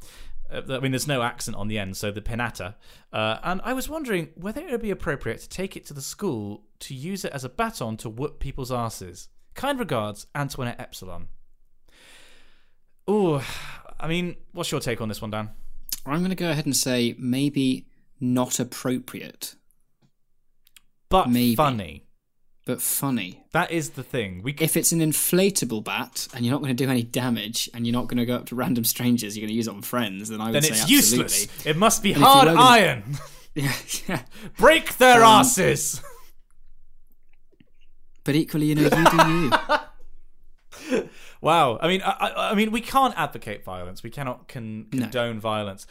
Uh, I mean, there's no accent on the end, so the pinata. Uh, and I was wondering whether it would be appropriate to take it to the school to use it as a baton to whoop people's asses. Kind regards, Antoinette Epsilon. Ooh, I mean, what's your take on this one, Dan? I'm going to go ahead and say maybe not appropriate, But Maybe. funny. But funny. That is the thing. We c- If it's an inflatable bat and you're not going to do any damage and you're not going to go up to random strangers, you're going to use it on friends, then I would then say it's absolutely. useless. It must be if hard gonna- iron. Yeah, *laughs* yeah. *laughs* Break their Um, asses. But equally, you know, you do you. *laughs* Wow. I mean, I, I, I mean, we can't advocate violence. We cannot con- No. condone violence.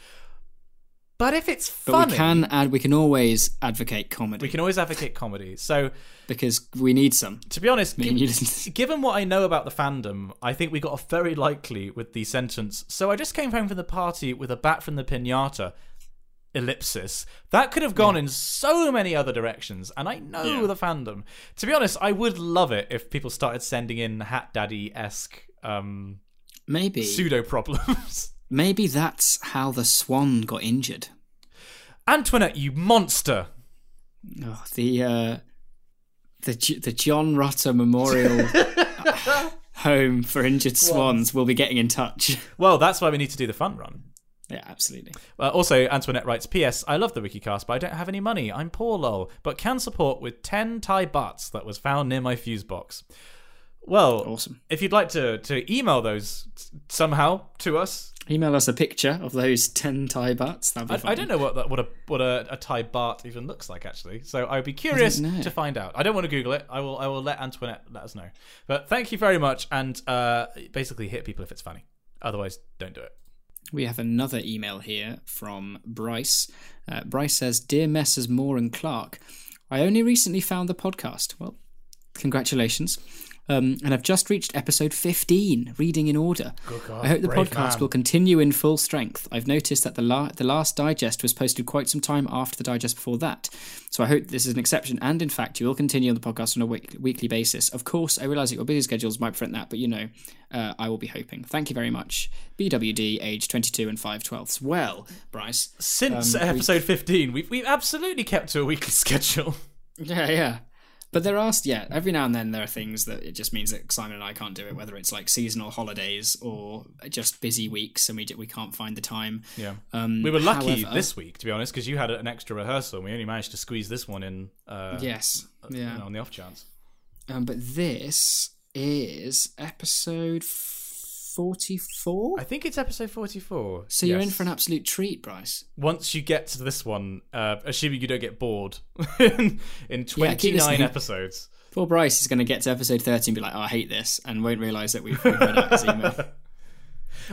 But if it's funny, But funny, we can add. We can always advocate comedy we can always advocate comedy. So, because we need some. to be honest, Me gi- and you listen. given what I know about the fandom, I think we got off very likely with the sentence. So I just came home from the party with a bat from the pinata. Ellipsis. That could have gone in so many other directions, and I know Yeah. the fandom. To be honest, I would love it if people started sending in Hat Daddy esque um, Maybe. pseudo problems. *laughs* Maybe that's how the swan got injured. Antoinette, you monster! Oh, the uh, the the John Rutter Memorial *laughs* Home for Injured Swans will be getting in touch. Well, that's why we need to do the fun run. Yeah, absolutely. Uh, also, Antoinette writes, P.S. I love the Wikicast, but I don't have any money. I'm poor, lol, but can support with 10 Thai butts that was found near my fuse box. Well, Awesome. if you'd like to, to email those somehow to us, Email us a picture of those ten Thai butts. That'd be I, fun. I don't know what that, what a what a, a Thai baht even looks like actually. So I'd be curious to find out. I don't want to Google it. I will I will let Antoinette let us know. But thank you very much, and uh, basically hit people if it's funny. Otherwise, don't do it. We have another email here from Bryce. Uh, Bryce says, "Dear Messrs. Maw and Clark, I only recently found the podcast. Well, congratulations." Um, and I've just reached episode 15, reading in order. God, I hope the podcast man. will continue in full strength. I've noticed that the, la- the last digest was posted quite some time after the digest before that. So I hope this is an exception. And in fact, you will continue on the podcast on a week- weekly basis. Of course, I realise that your busy schedules might prevent that, but you know, uh, I will be hoping. Thank you very much. BWD, age 22 and 5 twelfths. Well, Bryce. Since Um, episode fifteen, we've we've absolutely kept to a weekly *laughs* schedule. Yeah, yeah. But there are, yeah, every now and then there are things that it just means that Simon and I can't do it, whether it's like seasonal holidays or just busy weeks and we, we can't find the time. Yeah. Um, We were lucky however- this week, to be honest, because you had an extra rehearsal. and We only managed to squeeze this one in. Uh, Yes, you yeah. know, on the off chance. Um, but this is episode forty-four. I think it's episode forty-four. So you're in for an absolute treat, Bryce. Once you get to this one, uh, assuming you don't get bored, *laughs* in, in twenty-nine listening. episodes. Poor Bryce is going to get to episode thirty and be like, "Oh, I hate this," and won't realise that we've, we've read out his *laughs* email.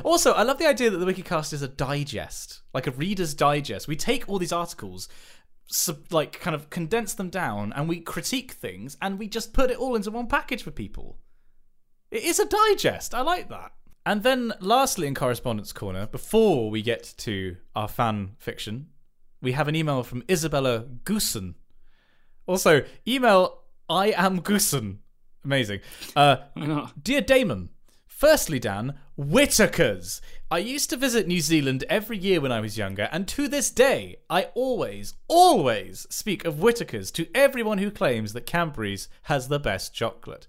Also, I love the idea that the Wikicast is a digest, like a reader's digest. We take all these articles, sub, like kind of condense them down, and we critique things, and we just put it all into one package for people. It is a digest. I like that. And then, lastly, in correspondence corner, before we get to our fan fiction, we have an email from Isabella Goosen. Also, email I am Goosen. Amazing. Uh, Why not? Dear Damon, firstly, Dan, Whittakers. I used to visit New Zealand every year when I was younger, and to this day, I always, always speak of Whittakers to everyone who claims that Cadbury's has the best chocolate.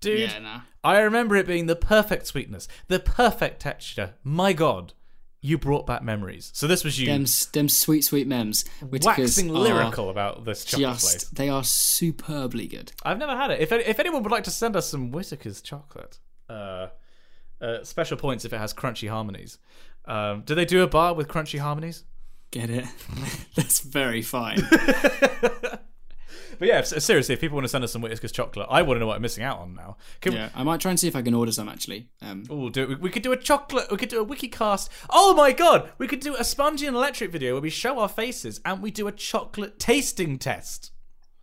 Dude, Yeah, nah. I remember it being the perfect sweetness, the perfect texture. My God, you brought back memories. So this was you Them, them sweet, sweet mems. Waxing lyrical about this chocolate Just, place. they are superbly good. I've never had it. If if anyone would like to send us some Whittaker's chocolate, uh, uh, special points if it has crunchy harmonies. Um, do they do a bar with crunchy harmonies? Get it? *laughs* That's very fine. *laughs* But yeah, seriously, if people want to send us some Whittaker's chocolate, I want to know what I'm missing out on now. Can yeah, I might try and see if I can order some actually. Um, we, ooh, do it. We- we could do a chocolate. We could do a WikiCast. Oh my god, we could do a spongy and electric video where we show our faces and we do a chocolate tasting test.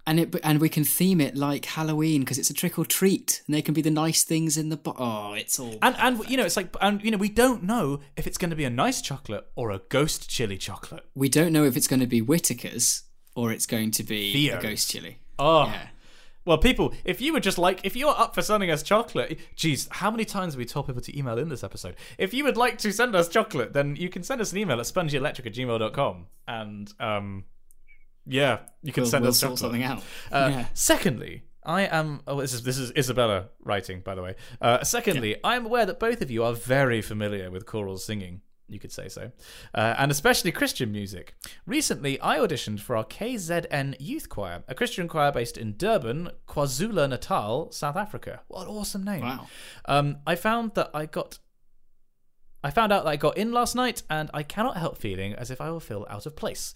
and it and we can theme it like Halloween because it's a trick or treat, and they can be the nice things in the bo- oh, it's all And and you know it's like and you know we don't know if it's going to be a nice chocolate or a ghost chili chocolate. we don't know if it's going to be Whittaker's or it's going to be a ghost chili. Oh. Yeah. Well, people, if you would just like, if you're up for sending us chocolate, geez, how many times have we told people to email in this episode? If you would like to send us chocolate, then you can send us an email at spongyelectric at gmail.com. And, um, yeah, you can We'll, send we'll us chocolate. something out. Uh, yeah. Secondly, I am. Oh, this is this is Isabella writing, by the way. Uh, secondly, I am aware that both of you are very familiar with choral singing. You could say so, uh, and especially Christian music. Recently, I auditioned for our KZN Youth Choir, a Christian choir based in Durban, KwaZulu Natal, South Africa. What an awesome name! Wow. Um, I found that I got. I found out that I got in last night, and I cannot help feeling as if I will feel out of place.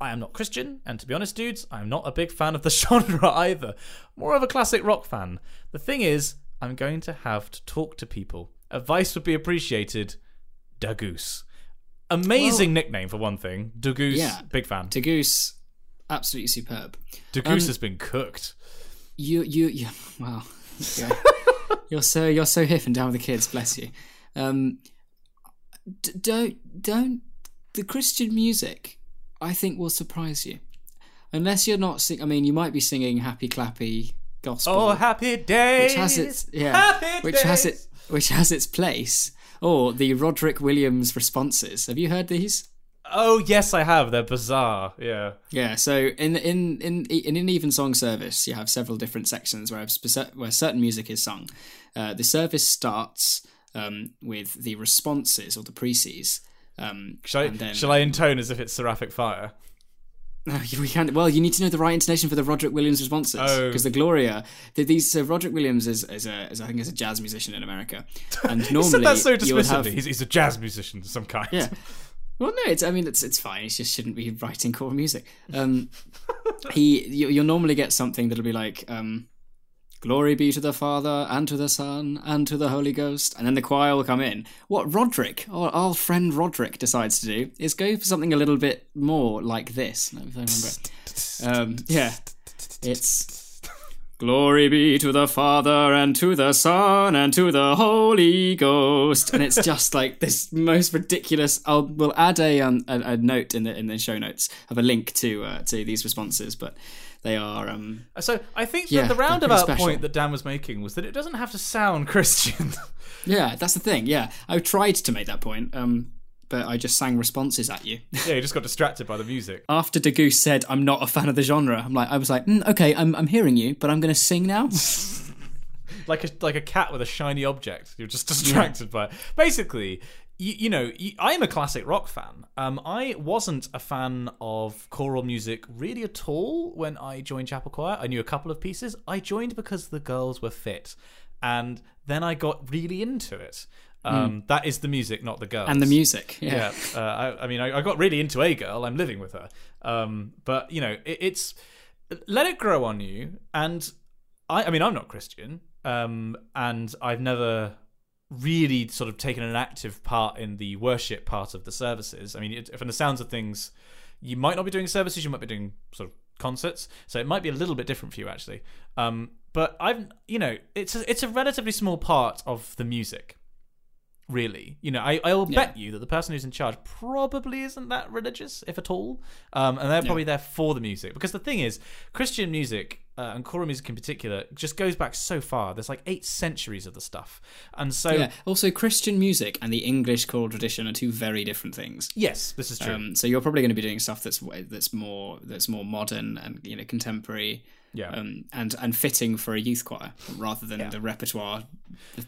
I am not Christian, and to be honest, dudes, I'm not a big fan of the *laughs* genre either. More of a classic rock fan. The thing is, I'm going to have to talk to people. Advice would be appreciated. Dagoose. Amazing nickname for one thing. Dagoose, Yeah. big fan. Dagoose, absolutely superb. Dagoose Um, has been cooked. You, you, you. Wow. Yeah. *laughs* you're so you're so hip and down with the kids. Bless you. Um, d- don't don't the Christian music. I think will surprise you, unless you're not sing. I mean, you might be singing happy clappy gospel, Oh, happy days. which has its yeah, Happy which has it which has its place. Or the Roderick Williams responses. Have you heard these? Oh, yes, I have. They're bizarre. Yeah. Yeah, so in in in in an evensong service, you have several different sections where where certain music is sung. Uh, the service starts um, with the responses or the preces. Um, Shall I, then, shall I intone as if it's Seraphic Fire? We can't. Well, you need to know the right intonation for the Roderick Williams responses Oh. because the Gloria, the, these so Roderick Williams is, is a is I think is a jazz musician in America, and *laughs* normally said that so dismissively. have He's, he's a jazz musician of some kind. Yeah. Well, no, it's. I mean, it's it's fine. He just shouldn't be writing choral music. Um, *laughs* he, you, you'll normally get something that'll be like, um, "Glory be to the Father and to the Son and to the Holy Ghost," and then the choir will come in. What Roderick, or our friend Roderick, decides to do is go for something a little bit more like this. Let me remember. Um, yeah, it's. Glory be to the Father and to the Son and to the Holy Ghost, and it's just like this most ridiculous. I'll we'll add a um a, a note in the in the show notes of a link to uh, to these responses, but they are um So I think Yeah, the roundabout point that Dan was making was that it doesn't have to sound *laughs* Christian. yeah that's the thing yeah I tried to make that point um but I just sang responses at you. yeah, you just got distracted by the music. *laughs* After Degoose said I'm not a fan of the genre, I'm like I was like mm, okay I'm I'm hearing you, but I'm gonna sing now. *laughs* Like a like a cat with a shiny object. You're just distracted by it. Basically, you, you know, I am a classic rock fan. Um, I wasn't a fan of choral music really at all when I joined Chapel Choir. I knew a couple of pieces. I joined because the girls were fit, and then I got really into it. Um, That is the music, not the girls. And the music, yeah. yeah. Uh, I, I mean, I, I got really into a girl. I'm living with her. Um, but you know, it, it's let it grow on you. And I, I mean, I'm not Christian, um, and I've never really sort of taken an active part in the worship part of the services. I mean, it, from the sounds of things, you might not be doing services. You might be doing sort of concerts, so it might be a little bit different for you actually. Um, but I've, you know, it's a, it's a relatively small part of the music really. You know, I, I will bet you that the person who's in charge probably isn't that religious, if at all. Um, and they're probably there for the music. Because the thing is, Christian music, uh, and choral music in particular, just goes back so far. There's like eight centuries of the stuff. And so, Yeah. Also, Christian music and the English choral tradition are two very different things. yes, this is true. Um, so you're probably going to be doing stuff that's that's more that's more modern and you know contemporary, Yeah. um, and and fitting for a youth choir rather than the repertoire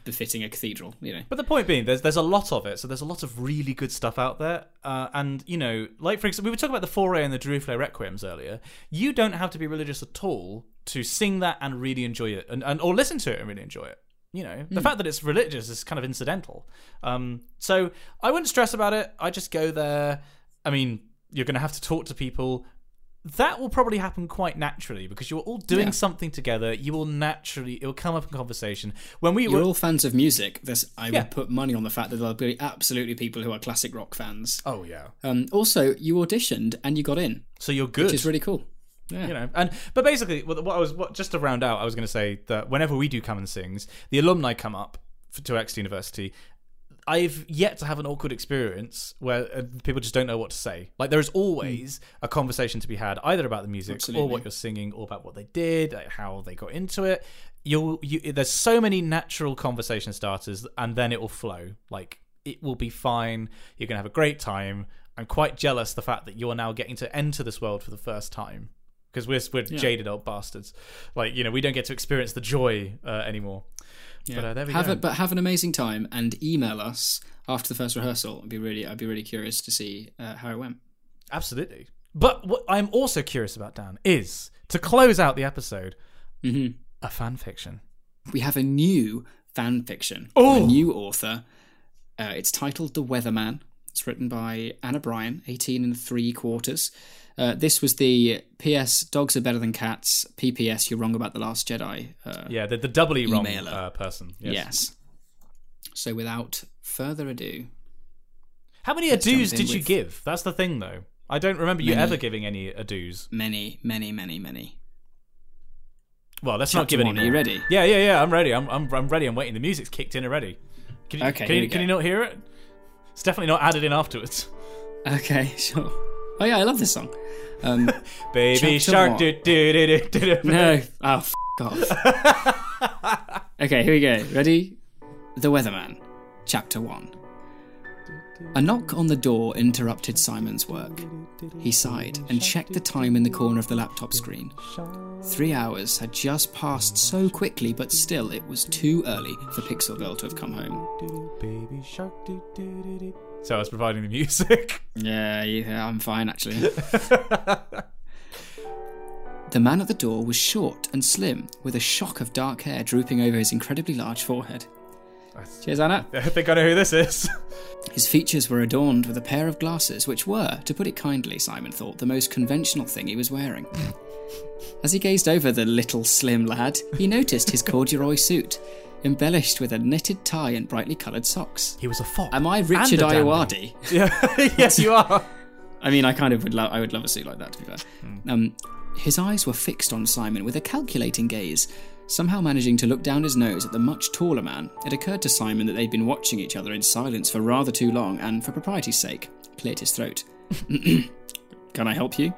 befitting a cathedral. You know, But the point being, there's there's a lot of it. So there's a lot of really good stuff out there. Uh, and you know, like for example, we were talking about the Fauré and the Duruflé Requiems earlier. You don't have to be religious at all to sing that and really enjoy it, and, and or listen to it and really enjoy it. You know, the fact that it's religious is kind of incidental. Um, so I wouldn't stress about it. I just go there. I mean, you're going to have to talk to people. That will probably happen quite naturally because you're all doing Yeah. something together. You will naturally, it will come up in conversation. When we you're were, all fans of music. There's I Yeah. would put money on the fact that there'll be absolutely people who are classic rock fans. oh yeah, Um, also, you auditioned and you got in, so you're good. which is really cool. Yeah. You know, and but basically, what what I was what, just to round out, I was going to say that whenever we do come and sings, the alumni come up for, to Exeter University. I've yet to have an awkward experience where uh, people just don't know what to say. Like there is always a conversation to be had, either about the music or what you're singing, or about what they did, like how they got into it. You'll, you, there's so many natural conversation starters, and then it will flow. Like it will be fine. You're gonna have a great time. I'm quite jealous the fact that you're now getting to enter this world for the first time because we're we're jaded old bastards. Like you know, we don't get to experience the joy uh, anymore. But uh, there we have go. it, but have an amazing time and email us after the first rehearsal. I'd be really, I'd be really curious to see uh, how it went. Absolutely. But what I'm also curious about, Dan, is to close out the episode, Mhm. a fan fiction. We have a new fan fiction, Oh! a new author. Uh, it's titled The Weatherman. It's written by Anna Bryan, 18 and three quarters. Uh, this was the PS Dogs Are Better Than Cats, PPS You're Wrong About The Last Jedi. Uh, Yeah, the, the doubly wrong uh, person. Yes. yes. So without further ado, How many in did you give? That's the thing, though. I don't remember you ever giving any adieus. many, many, many, many. Well, let's not Chapter give any one, are you ready? Yeah, yeah, yeah. I'm ready. I'm, I'm, I'm ready. I'm waiting. The music's kicked in already. Can you, Okay, Can you, can you not hear it? It's definitely not added in afterwards. *laughs* Okay, sure. Oh yeah, I love this song. Um, *laughs* Baby Chapter shark. Do, do, do, do, do, no, oh f- off. *laughs* okay, here we go. Ready? The Weatherman, Chapter One. A knock on the door interrupted Simon's work. He sighed and checked the time in the corner of the laptop screen. Three hours had just passed so quickly, but still it was too early for Pixel Girl to have come home. So I was providing the music. *laughs* Yeah, yeah, I'm fine actually. *laughs* the man at the door was short and slim, with a shock of dark hair drooping over his incredibly large forehead. Cheers, Anna. *laughs* I think I know who this is. His features were adorned with a pair of glasses, which were, to put it kindly, Simon thought, the most conventional thing he was wearing. As he gazed over the little slim lad, he noticed his corduroy suit, embellished with a knitted tie and brightly coloured socks. He was a fox. Am I Richard. Ayoade? *laughs* Yeah. *laughs* yes, you are. I mean, I kind of would love. I would love a suit like that. To be fair, um, his eyes were fixed on Simon with a calculating gaze. Somehow managing to look down his nose at the much taller man, it occurred to Simon that they'd been watching each other in silence for rather too long, and for propriety's sake, cleared his throat. *laughs* Can I help you?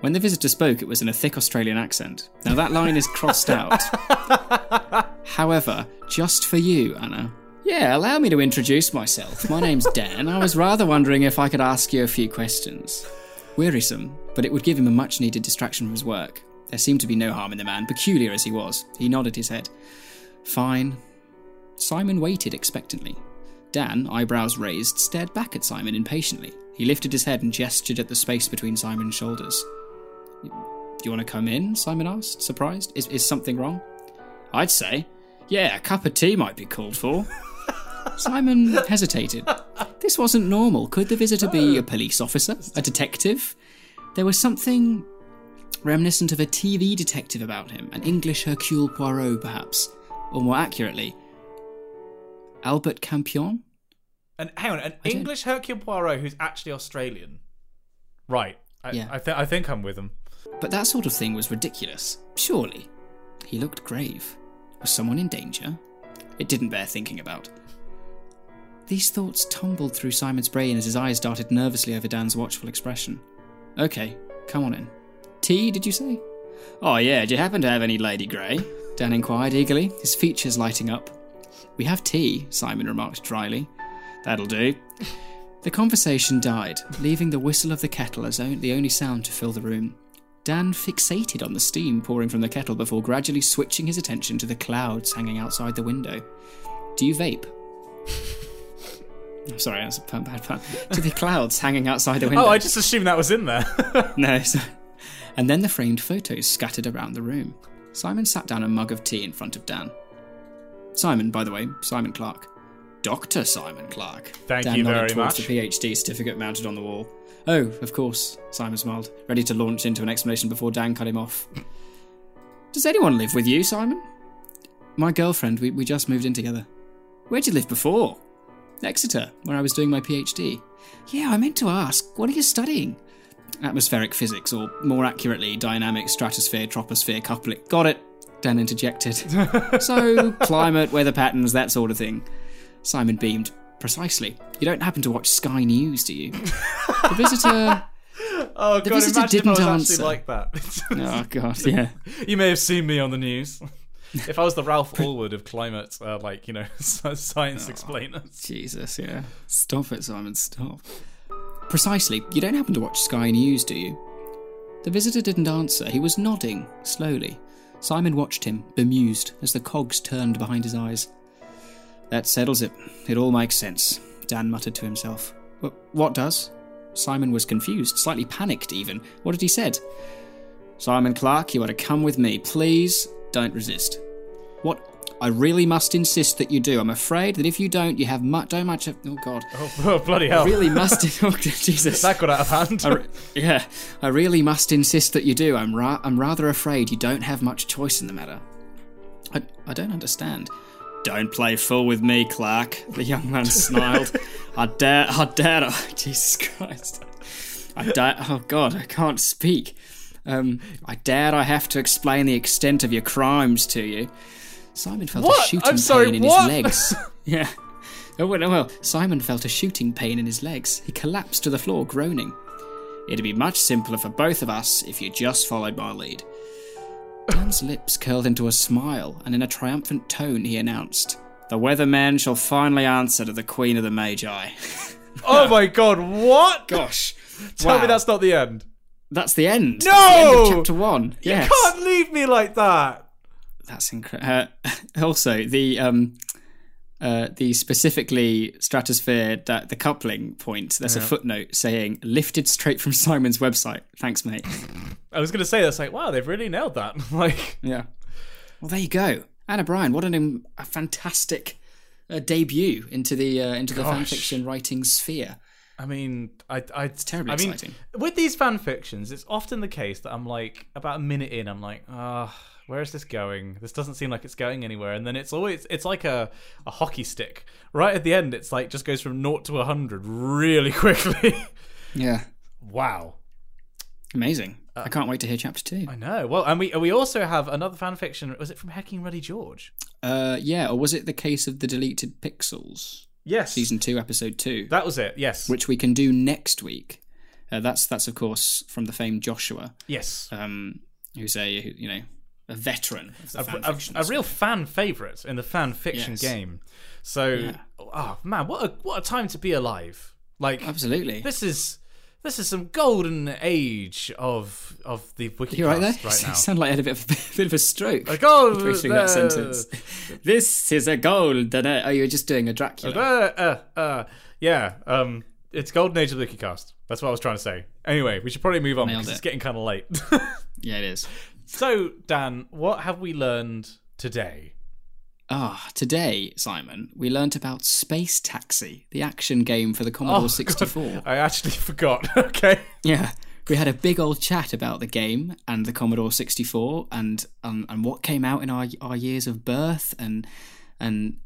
When the visitor spoke, it was in a thick Australian accent. Now that line is crossed out. However, just for you, Anna. Yeah, allow me to introduce myself. My name's *laughs* Dan. I was rather wondering if I could ask you a few questions. Wearisome, but it would give him a much needed distraction from his work. There seemed to be no harm in the man, peculiar as he was. He nodded his head. Fine. Simon waited expectantly. Dan, eyebrows raised, stared back at Simon impatiently. He lifted his head and gestured at the space between Simon's shoulders. Do you want to come in? Simon asked, surprised. Is, is something wrong? I'd say. Yeah, a cup of tea might be called for. Simon hesitated. This wasn't normal. Could the visitor be oh. a police officer? A detective? There was something reminiscent of a TV detective about him, an English Hercule Poirot, perhaps. Or more accurately, Albert Campion? And hang on, an don't- English Hercule Poirot who's actually Australian. Right. I, Yeah. I, th- I think I'm with him. But that sort of thing was ridiculous. Surely. He looked grave. Was someone in danger? It didn't bear thinking about. These thoughts tumbled through Simon's brain as his eyes darted nervously over Dan's watchful expression. Okay, come on in. Tea, did you say? Oh, yeah, do you happen to have any Lady Grey? Dan inquired eagerly, his features lighting up. We have tea, Simon remarked dryly. That'll do. The conversation died, leaving the whistle of the kettle as the only sound to fill the room. Dan fixated on the steam pouring from the kettle before gradually switching his attention to the clouds hanging outside the window. Do you vape? I'm *laughs* sorry, that's a bad pun. To the clouds hanging outside the oh, window. Oh, I just assumed that was in there. *laughs* No. so- And then the framed photos scattered around the room. Simon sat down a mug of tea in front of Dan. Simon, by the way, Simon Clark. Dr. Simon Clark. Thank Dan you nodded very towards much. the PhD certificate mounted on the wall. Oh, of course, Simon smiled, ready to launch into an explanation before Dan cut him off. Does anyone live with you, Simon? My girlfriend, we, we just moved in together. Where'd you live before? Exeter, where I was doing my PhD. Yeah, I meant to ask, what are you studying? atmospheric physics, or more accurately, dynamic stratosphere troposphere coupling. Got it. Dan interjected. *laughs* so, climate, weather patterns, that sort of thing. Simon beamed. Precisely. You don't happen to watch Sky News, do you? *laughs* The visitor. Oh The god, visitor imagine if I was didn't actually answer. like that. Oh, *laughs* God, yeah. you may have seen me on the news. *laughs* If I was the Ralph Allwood of climate, uh, like you know, science explainers. Jesus, yeah. Stop it, Simon, stop. Precisely. You don't happen to watch Sky News, do you? The visitor didn't answer. He was nodding, slowly. Simon watched him, bemused, as the cogs turned behind his eyes. That settles it. It all makes sense, Dan muttered to himself. "Wh- What does? Simon was confused, slightly panicked even. What had he said? Simon Clark, you are to come with me. Please don't resist. What? I really must insist that you do. I'm afraid that if you don't, you have much. Don't much. Of, oh God. Oh, *laughs* oh bloody hell! Really must. oh, Jesus. That got out of hand. I re- yeah, I really must insist that you do. I'm ra- I'm rather afraid you don't have much choice in the matter. I I don't understand. Don't play fool with me, Clark. The young man snarled. *laughs* I dare, I dare. Oh, Jesus Christ. I dare. Oh God, I can't speak. Um, I dare I have to explain the extent of your crimes to you. Simon felt What? a shooting sorry, pain in what? his legs. *laughs* yeah. Oh, well, well, Simon felt a shooting pain in his legs. He collapsed to the floor, groaning. It'd be much simpler for both of us if you just followed my lead. Dan's lips curled into a smile, and in a triumphant tone he announced, The weatherman shall finally answer to the Queen of the Magi. *laughs* oh my god, what? Gosh. Tell me that's not the end. That's the end. No! The end of chapter one. Yes. You can't leave me like that. That's incredible. Uh, *laughs* also, the um, uh, the specifically stratosphere da- the coupling point. There's a footnote saying lifted straight from Simon's website. Thanks, mate. I was gonna say that's like, wow, they've really nailed that. *laughs* like, yeah. Well, there you go, Anna Bryan. What an a fantastic uh, debut into the uh, into the Gosh. fanfiction writing sphere. I mean, I, I, it's terribly I mean, exciting. with these fan fictions, it's often the case that I'm like, about a minute in, I'm like, ah, where is this going? This doesn't seem like it's going anywhere. And then it's always, it's like a, a hockey stick. Right at the end, it's like just goes from naught to 100 really *laughs* quickly. Yeah, wow. amazing. I can't wait to hear chapter two. I know. Well, and we we also have another fan fiction. Was it from Hecking Ruddy George? Uh, yeah, or was it the case of the deleted pixels? Yes. Season two, episode two. That was it. Yes. which we can do next week. Uh, that's that's of course from the famed Joshua, yes. um, who's a you know a veteran a, a, a real fan favorite in the fan fiction Yes. game. So, oh man, what a what a time to be alive! Like Absolutely. this is this is some golden age of of the wiki you right there? right *laughs* you now. sound like I had a bit of a *laughs* bit of a stroke. A gold Halfway *laughs* through that uh, sentence. This is a golden. Oh, you're just doing a Dracula. Uh, uh, uh, yeah, um, it's golden age of the WikiCast. That's what I was trying to say. Anyway, we should probably move on Nailed because it. it's getting kind of late. Yeah, it is. So, Dan, what have we learned today? Ah, today, Simon, we learnt about Space Taxi, the action game for the Commodore Oh, 64. *laughs* I actually forgot. *laughs* okay. Yeah. We had a big old chat about the game and the Commodore 64 and um, and what came out in our our years of birth and and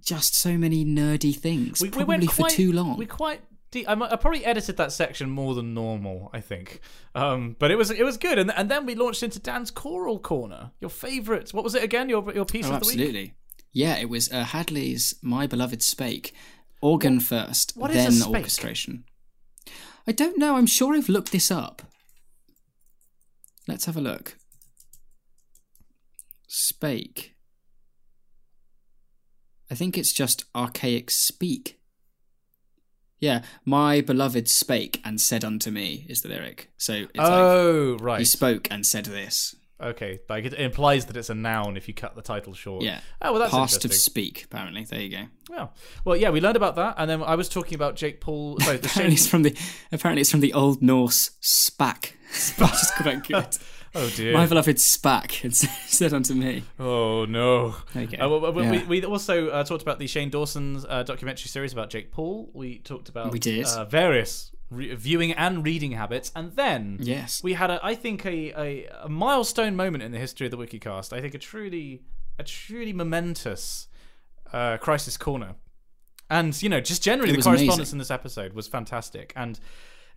just so many nerdy things. we, we probably went for quite, too long. We quite. Deep. I, might- I probably edited that section more than normal. I think, um, but it was it was good. And and then we launched into Dan's choral corner. Your favourite? What was it again? Your your piece oh, of the week. absolutely. Yeah, it was uh, Hadley's "My Beloved Spake," organ first, what is a then orchestration. I don't know. I'm sure I've looked this up. Let's have a look. Spake. I think it's just archaic speak. Yeah, my beloved spake and said unto me is the lyric. So it's like Oh right. he spoke and said this. Okay. Like it implies that it's a noun if you cut the title short. Yeah. Oh well, that's Past of speak, apparently. There you go. Well, well, yeah, we learned about that, and then I was talking about Jake Paul. Sorry, the *laughs* Apparently Shane. it's from the apparently it's from the Old Norse spak. *laughs* Which is quite good. *laughs* Oh dear. My beloved Spack and *laughs* said unto me. Oh no! Okay. Uh, well, well, Yeah. we, we also uh, talked about the Shane Dawson's uh, documentary series about Jake Paul. We talked about We did. uh, various re- viewing and reading habits, and then Yes. we had, a, I think, a, a, a milestone moment in the history of the WikiCast. I think a truly, a truly momentous uh, crisis corner, and you know, just generally It the correspondence amazing. in this episode was fantastic, and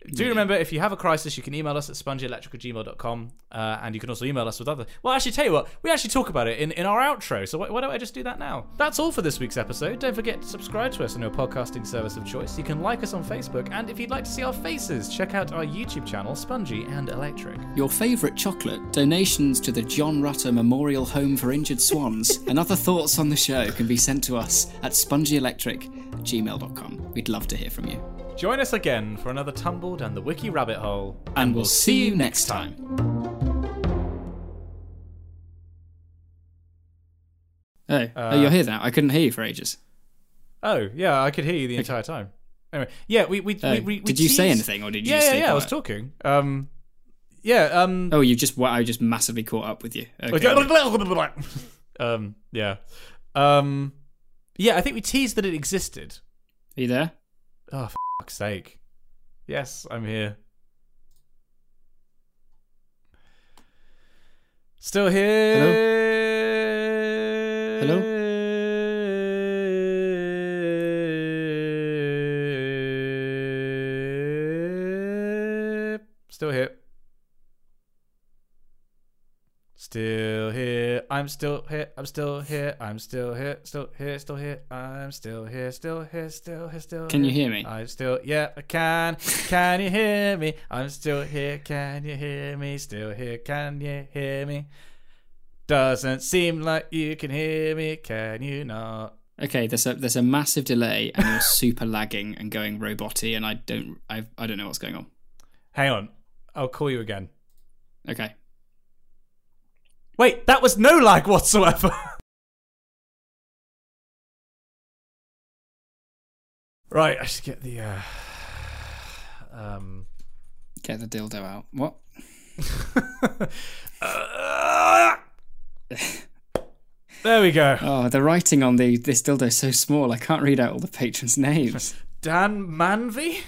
Do remember, if you have a crisis, you can email us at spongyelectric@gmail.com, uh, and you can also email us with other. Well, actually, tell you what, we actually talk about it in, in our outro. So why, why don't I just do that now? That's all for this week's episode. Don't forget to subscribe to us on your podcasting service of choice. You can like us on Facebook, and if you'd like to see our faces, check out our YouTube channel, Spongy and Electric. Your favourite chocolate, donations to the John Rutter Memorial Home for Injured Swans, *laughs* and other thoughts on the show can be sent to us at spongyelectric@gmail.com. We'd love to hear from you. Join us again for another tumble down the wiki rabbit hole, And we'll see you next time. Oh, oh, you're here now. I couldn't hear you for ages. Oh, yeah, I could hear you the entire time. Anyway, yeah, we we, Oh, we, we, did you say anything, or did you Yeah, yeah, yeah. I was talking. Um, yeah. Um. Oh, you just I just massively caught up with you. Okay. *laughs* um. Yeah. Um. Yeah, I think we teased that it existed. Are you there? Oh, for fuck's sake! Yes, I'm here. Still here. Hello? Still here. Still here. I'm still here. I'm still here. I'm still here. Still here. Still here. I'm still here. Still here. Still here. Still. Here. Can you hear me? I'm still. Yeah, I can. Can you hear me? I'm still here. Can you hear me? Still here. Can you hear me? Doesn't seem like you can hear me. Can you not? Okay, there's a there's a massive delay, and you're *laughs* super lagging and going roboty, and I don't I I don't know what's going on. Hang on. I'll call you again. Okay. Wait, that was no lag whatsoever. *laughs* right, I should get the. Uh, um. Get the dildo out. What? Uh, *laughs* there we go. Oh, the writing on the this dildo is so small. I can't read out all the patrons' names. Dan Manvey?